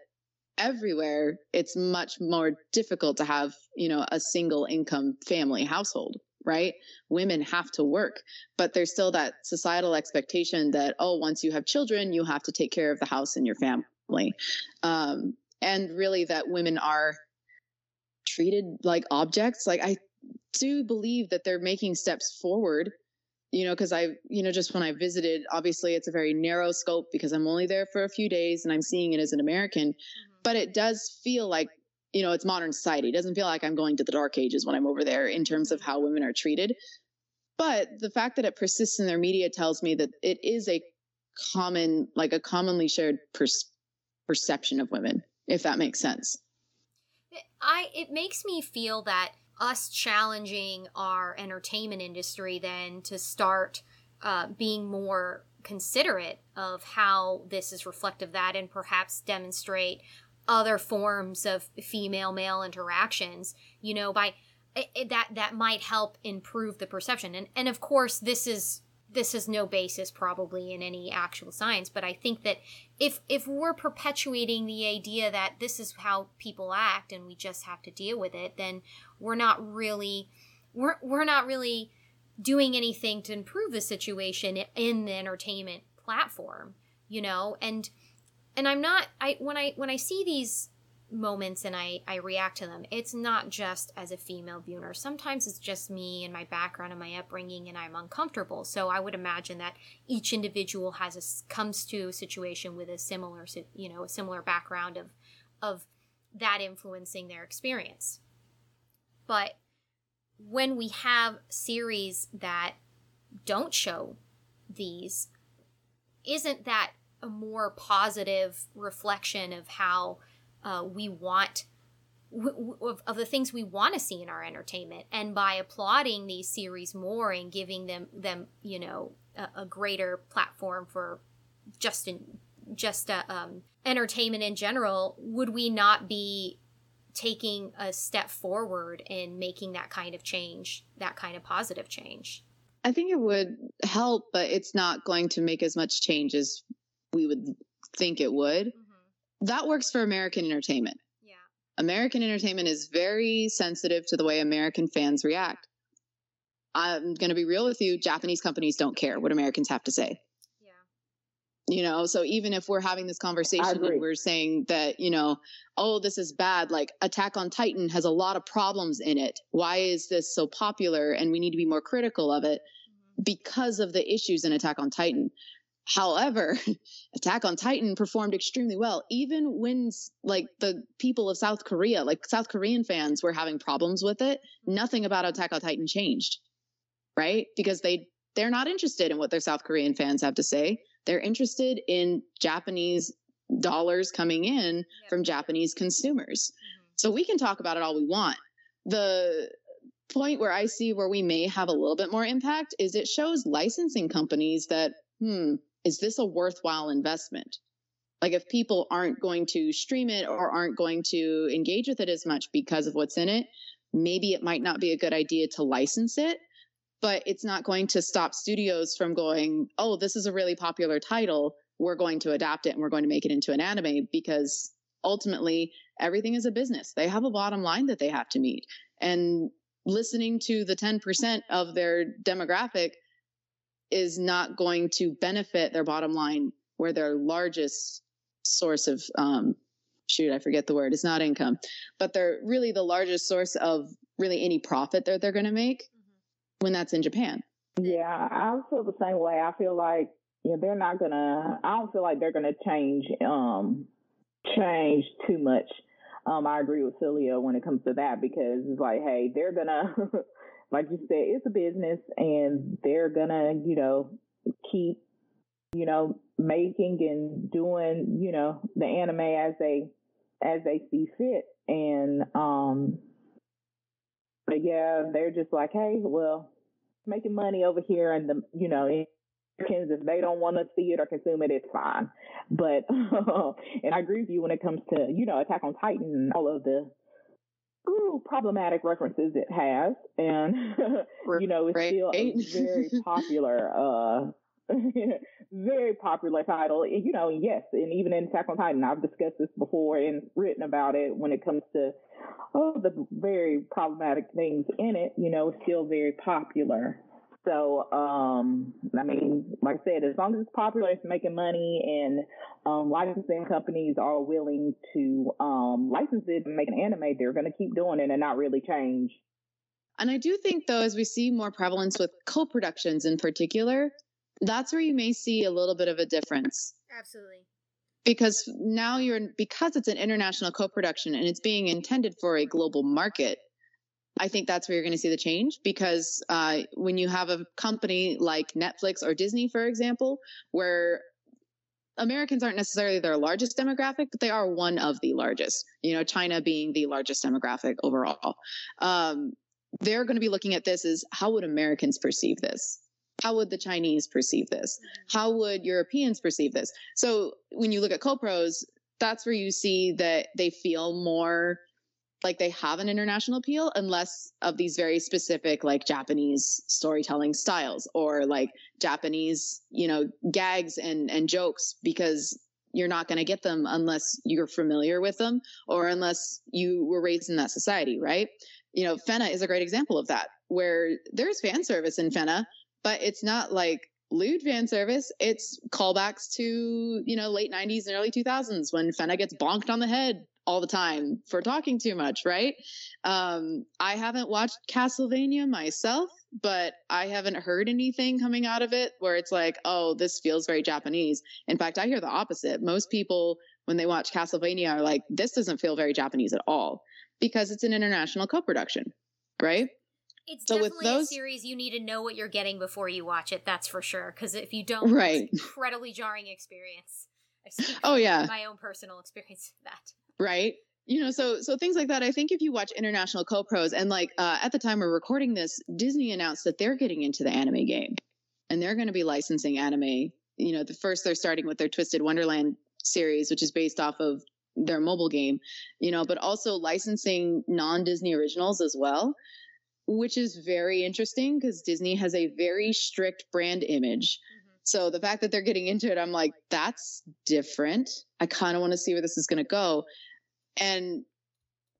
everywhere it's much more difficult to have you know a single income family household right women have to work but there's still that societal expectation that oh once you have children you have to take care of the house and your family um, and really that women are treated like objects like i do believe that they're making steps forward you know because i you know just when i visited obviously it's a very narrow scope because i'm only there for a few days and i'm seeing it as an american mm-hmm. but it does feel like you know it's modern society. It doesn't feel like i'm going to the dark ages when i'm over there in terms of mm-hmm. how women are treated. But the fact that it persists in their media tells me that it is a common like a commonly shared per- perception of women if that makes sense. I it makes me feel that us challenging our entertainment industry then to start uh, being more considerate of how this is reflective of that and perhaps demonstrate other forms of female male interactions you know by it, that that might help improve the perception. And and of course this is this has no basis probably in any actual science but i think that if if we're perpetuating the idea that this is how people act and we just have to deal with it then we're not really we're, we're not really doing anything to improve the situation in the entertainment platform you know? And and i'm not i when i when i see these moments and i i react to them. It's not just as a female viewer sometimes it's just me and my background and my upbringing and i'm uncomfortable. So i would imagine that each individual has a comes to a situation with a similar you know a similar background of of that influencing their experience. But when we have series that don't show these isn't that a more positive reflection of how uh, we want w- w- of the things we want to see in our entertainment. And by applauding these series more and giving them them you know a, a greater platform for just in just uh, um, entertainment in general would we not be taking a step forward in making that kind of change that kind of positive change? I think it would help, but it's not going to make as much change as we would think it would. Mm-hmm. That works for American entertainment. yeah American entertainment is very sensitive to the way American fans react. I'm going to be real with you. Japanese companies don't care what Americans have to say. yeah You know, so even if we're having this conversation and we're saying that, you know, oh, this is bad, like Attack on Titan has a lot of problems in it. Why is this so popular? And we need to be more critical of it Mhm. because of the issues in Attack on Titan. However, [laughs] Attack on Titan performed extremely well, even when like the people of South Korea, like South Korean fans were having problems with it. Nothing about Attack on Titan changed, right? Because they they're not interested in what their South Korean fans have to say. They're interested in Japanese dollars coming in Yep. from Japanese consumers. Mhm. So we can talk about it all we want. The point where I see where we may have a little bit more impact is it shows licensing companies that, hmm, is this a worthwhile investment? Like if people aren't going to stream it or aren't going to engage with it as much because of what's in it, maybe it might not be a good idea to license it. But it's not going to stop studios from going, oh, this is a really popular title. We're going to adapt it and we're going to make it into an anime because ultimately everything is a business. They have a bottom line that they have to meet. And listening to the 10% of their demographic is not going to benefit their bottom line where their largest source of um shoot i forget the word it's not income but they're really the largest source of really any profit that they're going to make Mhm. when that's in japan Yeah, I feel the same way. I feel like yeah, they're not gonna. I don't feel like they're gonna change um change too much. Um, I agree with Celia when it comes to that because it's like, hey, they're gonna, [laughs] like you said, it's a business, and they're gonna, you know, keep, you know, making and doing, you know, the anime as they as they see fit, and um, but yeah, they're just like, hey, well, making money over here and the you know Americans if they don't want to see it or consume it it's fine. But [laughs] and i agree with you when it comes to you know attack on titan and all of the ooh, problematic references it has. And [laughs] you know it's still a [laughs] very popular uh [laughs] very popular title. You know yes and even in attack on titan i've discussed this before and written about it when it comes to oh, the very problematic things in it, you know, it's still very popular. So, um, I mean, like I said, as long as it's popular, it's making money, and um, licensing companies are willing to um, license it and make an anime, they're going to keep doing it and not really change. And I do think, though, as we see more prevalence with co productions in particular, that's where you may see a little bit of a difference. absolutely Because now you're, because it's an international co production and it's being intended for a global market, I think that's where you're going to see the change. Because uh, when you have a company like Netflix or Disney, for example, where Americans aren't necessarily their largest demographic, but they are one of the largest, you know, China being the largest demographic overall. Um, they're going to be looking at this as how would Americans perceive this? How would the Chinese perceive this? How would Europeans perceive this? So when you look at co-pros, that's where you see that they feel more like they have an international appeal unless of these very specific like Japanese storytelling styles or like Japanese, you know, gags and and jokes because you're not going to get them unless you're familiar with them or unless you were raised in that society, right? You know, Fena is a great example of that where there's fan service in Fena, but it's not like lewd fan service. It's callbacks to, you know, late 90s and early 2000s when Fena gets bonked on the head all the time for talking too much, right? Um, I haven't watched Castlevania myself, but I haven't heard anything coming out of it where it's like, oh, this feels very Japanese. In fact, I hear the opposite. Most people, when they watch Castlevania, are like, this doesn't feel very Japanese at all because it's an international co production, right? It's So with definitely a series you need to know what you're getting before you watch it. That's for sure. Because if you don't, Right. it's an incredibly jarring experience. [laughs] Oh, yeah. my own personal experience of that. Right. you know so so things like that. I think if you watch international co-pros and like uh, at the time we're recording this disney announced that they're getting into the anime game and they're going to be licensing anime. You know the first they're starting with their twisted wonderland series which is based off of their mobile game you know but also licensing non-disney originals as well which is very interesting because disney has a very strict brand image. Mm-hmm. so the fact that they're getting into it i'm like that's different. I kind of want to see where this is going to go and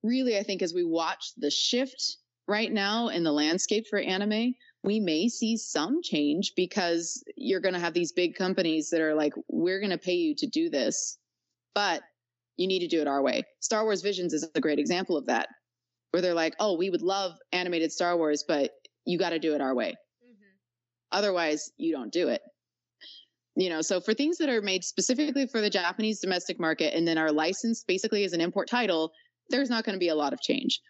really, I think as we watch the shift right now in the landscape for anime, we may see some change because you're going to have these big companies that are like, we're going to pay you to do this, but you need to do it our way. Star Wars Visions is a great example of that, where they're like, oh, we would love animated Star Wars, but you got to do it our way. Mhm. Otherwise, you don't do it. You know, so for things that are made specifically for the Japanese domestic market and then are licensed basically as an import title, there's not going to be a lot of change.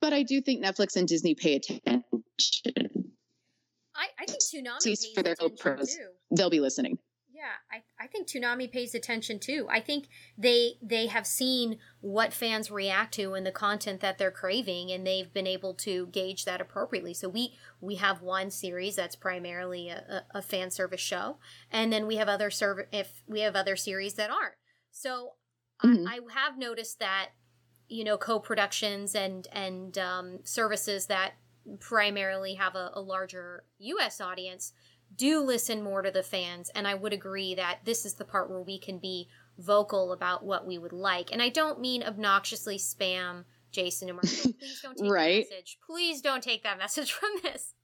But I do think Netflix and Disney pay attention. I, I think pays for their co-pros. too. They'll be listening. Yeah, I, I think Toonami pays attention too. I think they they have seen what fans react to and the content that they're craving, and they've been able to gauge that appropriately. So we we have one series that's primarily a, a, a fan service show, and then we have other serv- if we have other series that aren't. So Mhm. I, I have noticed that you know co-productions and and um, services that primarily have a, a larger U.S. audience do listen more to the fans and i would agree that this is the part where we can be vocal about what we would like and i don't mean obnoxiously spam Jason DeMarco. please don't [laughs] take Right. that message please don't take that message [laughs] from this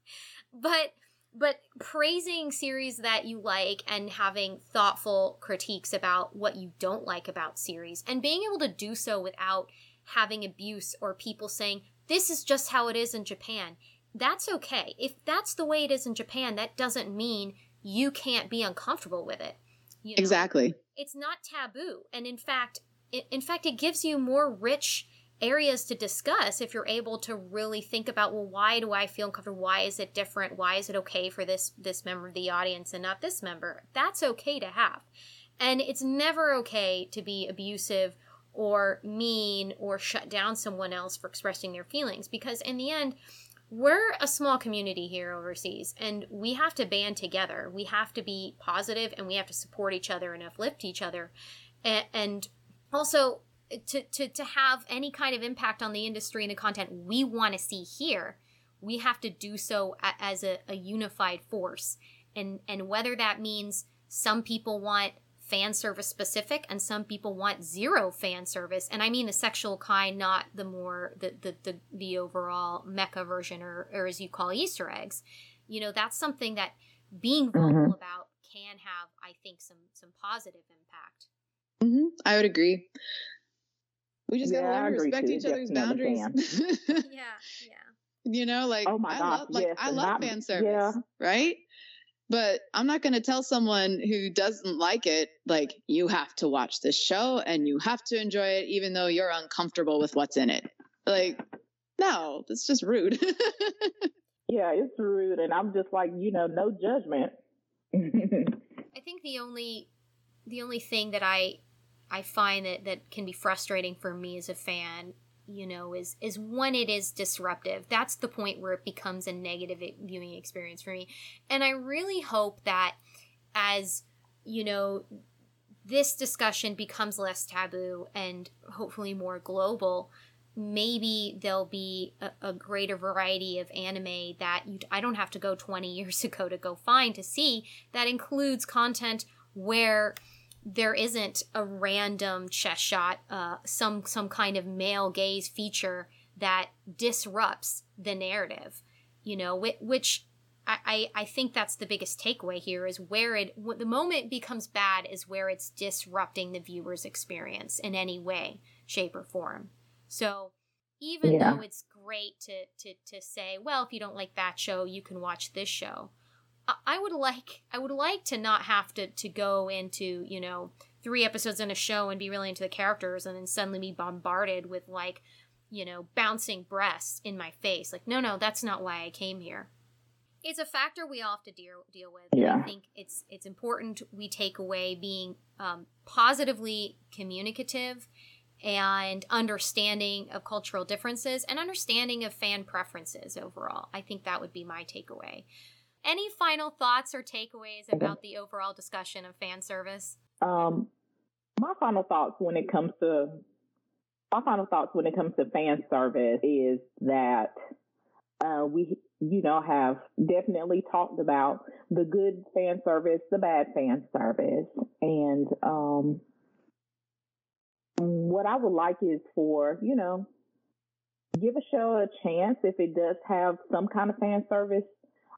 but but praising series that you like and having thoughtful critiques about what you don't like about series and being able to do so without having abuse or people saying this is just how it is in Japan that's okay. If that's the way it is in Japan, that doesn't mean you can't be uncomfortable with it. You know? Exactly. It's not taboo, and in fact, it, in fact, it gives you more rich areas to discuss if you're able to really think about well why do i feel uncomfortable why is it different why is it okay for this this member of the audience and not this member that's okay to have and it's never okay to be abusive or mean or shut down someone else for expressing their feelings because in the end we're a small community here overseas and we have to band together. We have to be positive and we have to support each other and uplift each other. And, also to, to, to have any kind of impact on the industry and the content we want to see here we have to do so as a, a unified force. And and whether that means some people want fan service specific and some people want zero fan service and i mean the sexual kind not the more the the the, the overall mecha version or, or as you call easter eggs you know that's something that being vocal Mhm. about can have i think some some positive impact mm-hmm. I would agree. We just Yeah, gotta I learn to respect too. each other's Definitely boundaries. [laughs] yeah yeah you know, like Oh my I gosh, love, like yes, I love not- fan service, yeah. right? But I'm not going to tell someone who doesn't like it, like you have to watch this show and you have to enjoy it, even though you're uncomfortable with what's in it. Like, no, that's just rude. [laughs] Yeah, it's rude, and I'm just like, you know, no judgment. [laughs] I think the only the only thing that I I find that that can be frustrating for me as a fan, you know, is is when it is disruptive. That's the point where it becomes a negative viewing experience for me. And I really hope that as, you know, this discussion becomes less taboo and hopefully more global, maybe there'll be a, a greater variety of anime that you, I don't have to go 20 [laughs] years ago to go find to see that includes content where there isn't a random chest shot, uh, some some kind of male gaze feature that disrupts the narrative, you know, whi- which I, I, think that's the biggest takeaway here is where it the moment becomes bad is where it's disrupting the viewer's experience in any way, shape, or form. So even Yeah. though it's great to, to to say, well, if you don't like that show, you can watch this show. I- would like I would like to not have to to go into you know three episodes in a show and be really into the characters and then suddenly be bombarded with like you know bouncing breasts in my face. Like no no that's not why I came here. It's a factor we all have to deal deal with. and I think it's it's important we take away being um, positively communicative and understanding of cultural differences and understanding of fan preferences overall. I think that would be my takeaway. Any final thoughts or takeaways about the overall discussion of fan service? Um, my final thoughts when it comes to my final thoughts when it comes to fan service is that uh, we, you know, have definitely talked about the good fan service, the bad fan service, and um, what I would like is for you know, give a show a chance if it does have some kind of fan service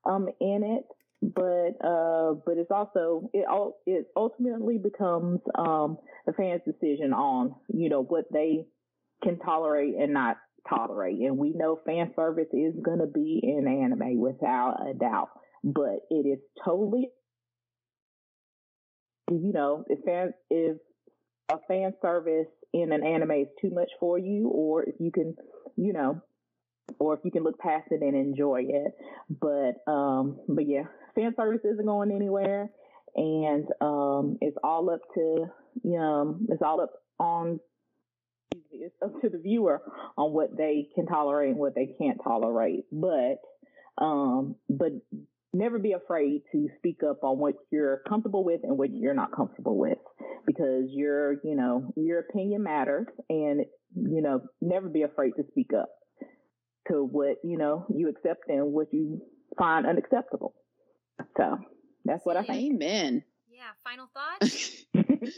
um, in it, but uh, but it's also it all it ultimately becomes um, the fans' decision on you know what they can tolerate and not tolerate. And we know fan service is going to be in anime without a doubt, but it is totally, you know, if fan, if a fan service in an anime is too much for you, or if you can, you know, or if you can look past it and enjoy it. But, um, but yeah, fan service isn't going anywhere. And, um, it's all up to, um, it's all up on it's up to the viewer on what they can tolerate and what they can't tolerate. But um, but never be afraid to speak up on what you're comfortable with and what you're not comfortable with because your you know your opinion matters and you know never be afraid to speak up to what you know you accept and what you find unacceptable so that's what i think amen yeah final thought.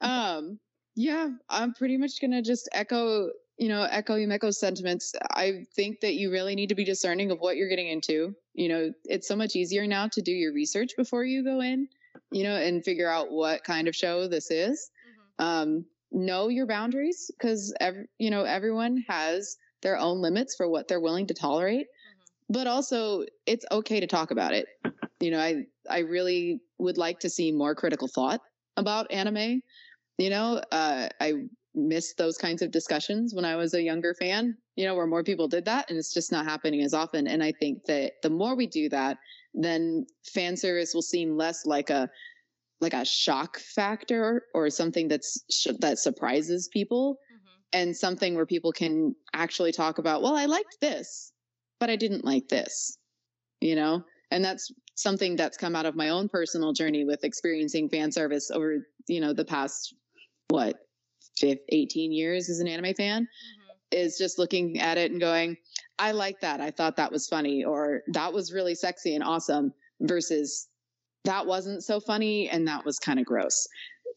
[laughs] um yeah, I'm pretty much gonna just echo, you know, echo Umeko's sentiments. I think that you really need to be discerning of what you're getting into. You know, it's so much easier now to do your research before you go in, you know, and figure out what kind of show this is. Mm-hmm. Um, know your boundaries because every, you know, everyone has their own limits for what they're willing to tolerate. Mm-hmm. But also, it's okay to talk about it. You know, I I really would like to see more critical thought about anime you know, uh, I missed those kinds of discussions when I was a younger fan, you know, where more people did that and it's just not happening as often. And I think that the more we do that, then fan service will seem less like a, like a shock factor or something that's that surprises people. And something where people can actually talk about well i liked this but i didn't like this you know? And that's something that's come out of my own personal journey with experiencing fan service over you know the past what 18 years as an anime fan mm-hmm. is just looking at it and going i like that. I thought that was funny or that was really sexy and awesome versus that wasn't so funny and that was kind of gross.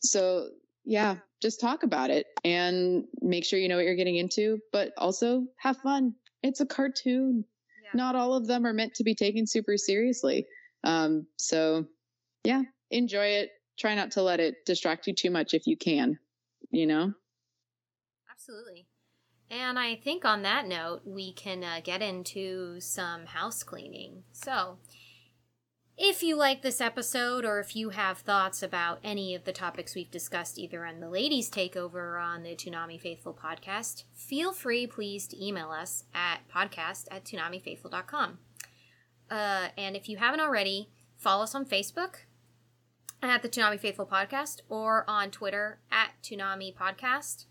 So yeah just talk about it and make sure you know what you're getting into but also have fun it's a cartoon yeah. not all of them are meant to be taken super seriously um, so yeah enjoy it try not to let it distract you too much if you can, you know? Absolutely. And I think on that note, we can uh, get into some house cleaning. So, if you like this episode or if you have thoughts about any of the topics we've discussed either on the Ladies Takeover or on the Toonami Faithful podcast, feel free, please, to email us at podcast at toonamifaithful.com. Uh, and if you haven't already, follow us on Facebook at the Toonami Faithful Podcast or on Twitter at Toonami Podcast.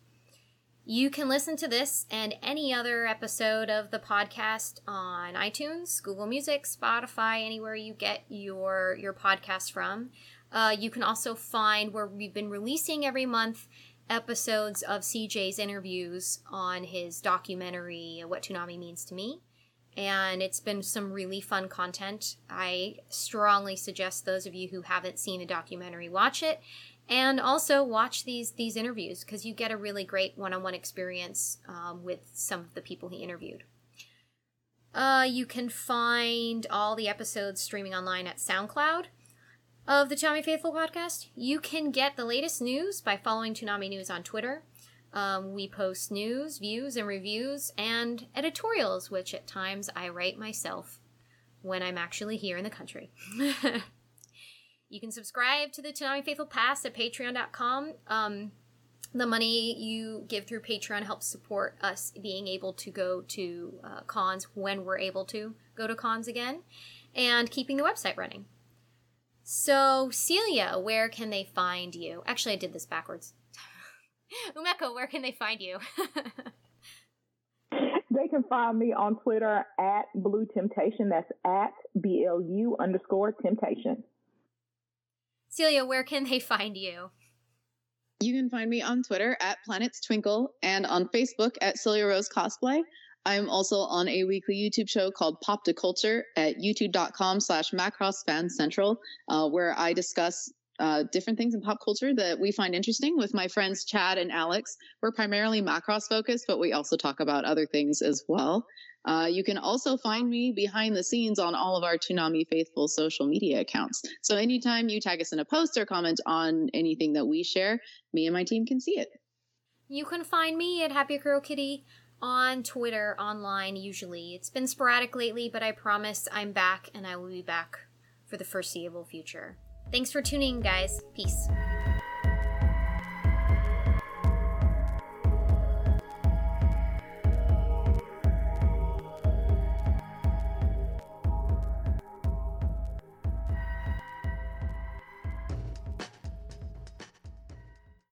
You can listen to this and any other episode of the podcast on iTunes, Google Music, Spotify, anywhere you get your your podcast from. Uh, you can also find where we've been releasing every month episodes of CJ's interviews on his documentary "What Toonami Means to Me." and it's been some really fun content. I strongly suggest those of you who haven't seen the documentary watch it and also watch these these interviews because you get a really great one-on-one experience um, with some of the people he interviewed. Uh, you can find all the episodes streaming online at SoundCloud of the Toonami Faithful podcast. You can get the latest news by following Toonami News on Twitter. Um, we post news, views, and reviews, and editorials, which at times I write myself when I'm actually here in the country. [laughs] you can subscribe to the Toonami Faithful Pass at patreon.com. Um, the money you give through Patreon helps support us being able to go to uh, cons when we're able to go to cons again and keeping the website running. So, Celia, where can they find you? Actually, I did this backwards. [laughs] Umeko, where can they find you? [laughs] they can find me on Twitter at Blue Temptation. That's at B L U underscore temptation. Celia, where can they find you? You can find me on Twitter at Planets Twinkle and on Facebook at Celia Rose Cosplay. I'm also on a weekly YouTube show called Pop to Culture at youtube.com slash Macross Fan Central, uh, where I discuss uh, different things in pop culture that we find interesting with my friends Chad and Alex. We're primarily Macross focused, but we also talk about other things as well. Uh, you can also find me behind the scenes on all of our Toonami Faithful social media accounts. So anytime you tag us in a post or comment on anything that we share, me and my team can see it. You can find me at Happy Girl Kitty on Twitter, online usually. It's been sporadic lately, but I promise I'm back and I will be back for the foreseeable future. Thanks for tuning in, guys. Peace.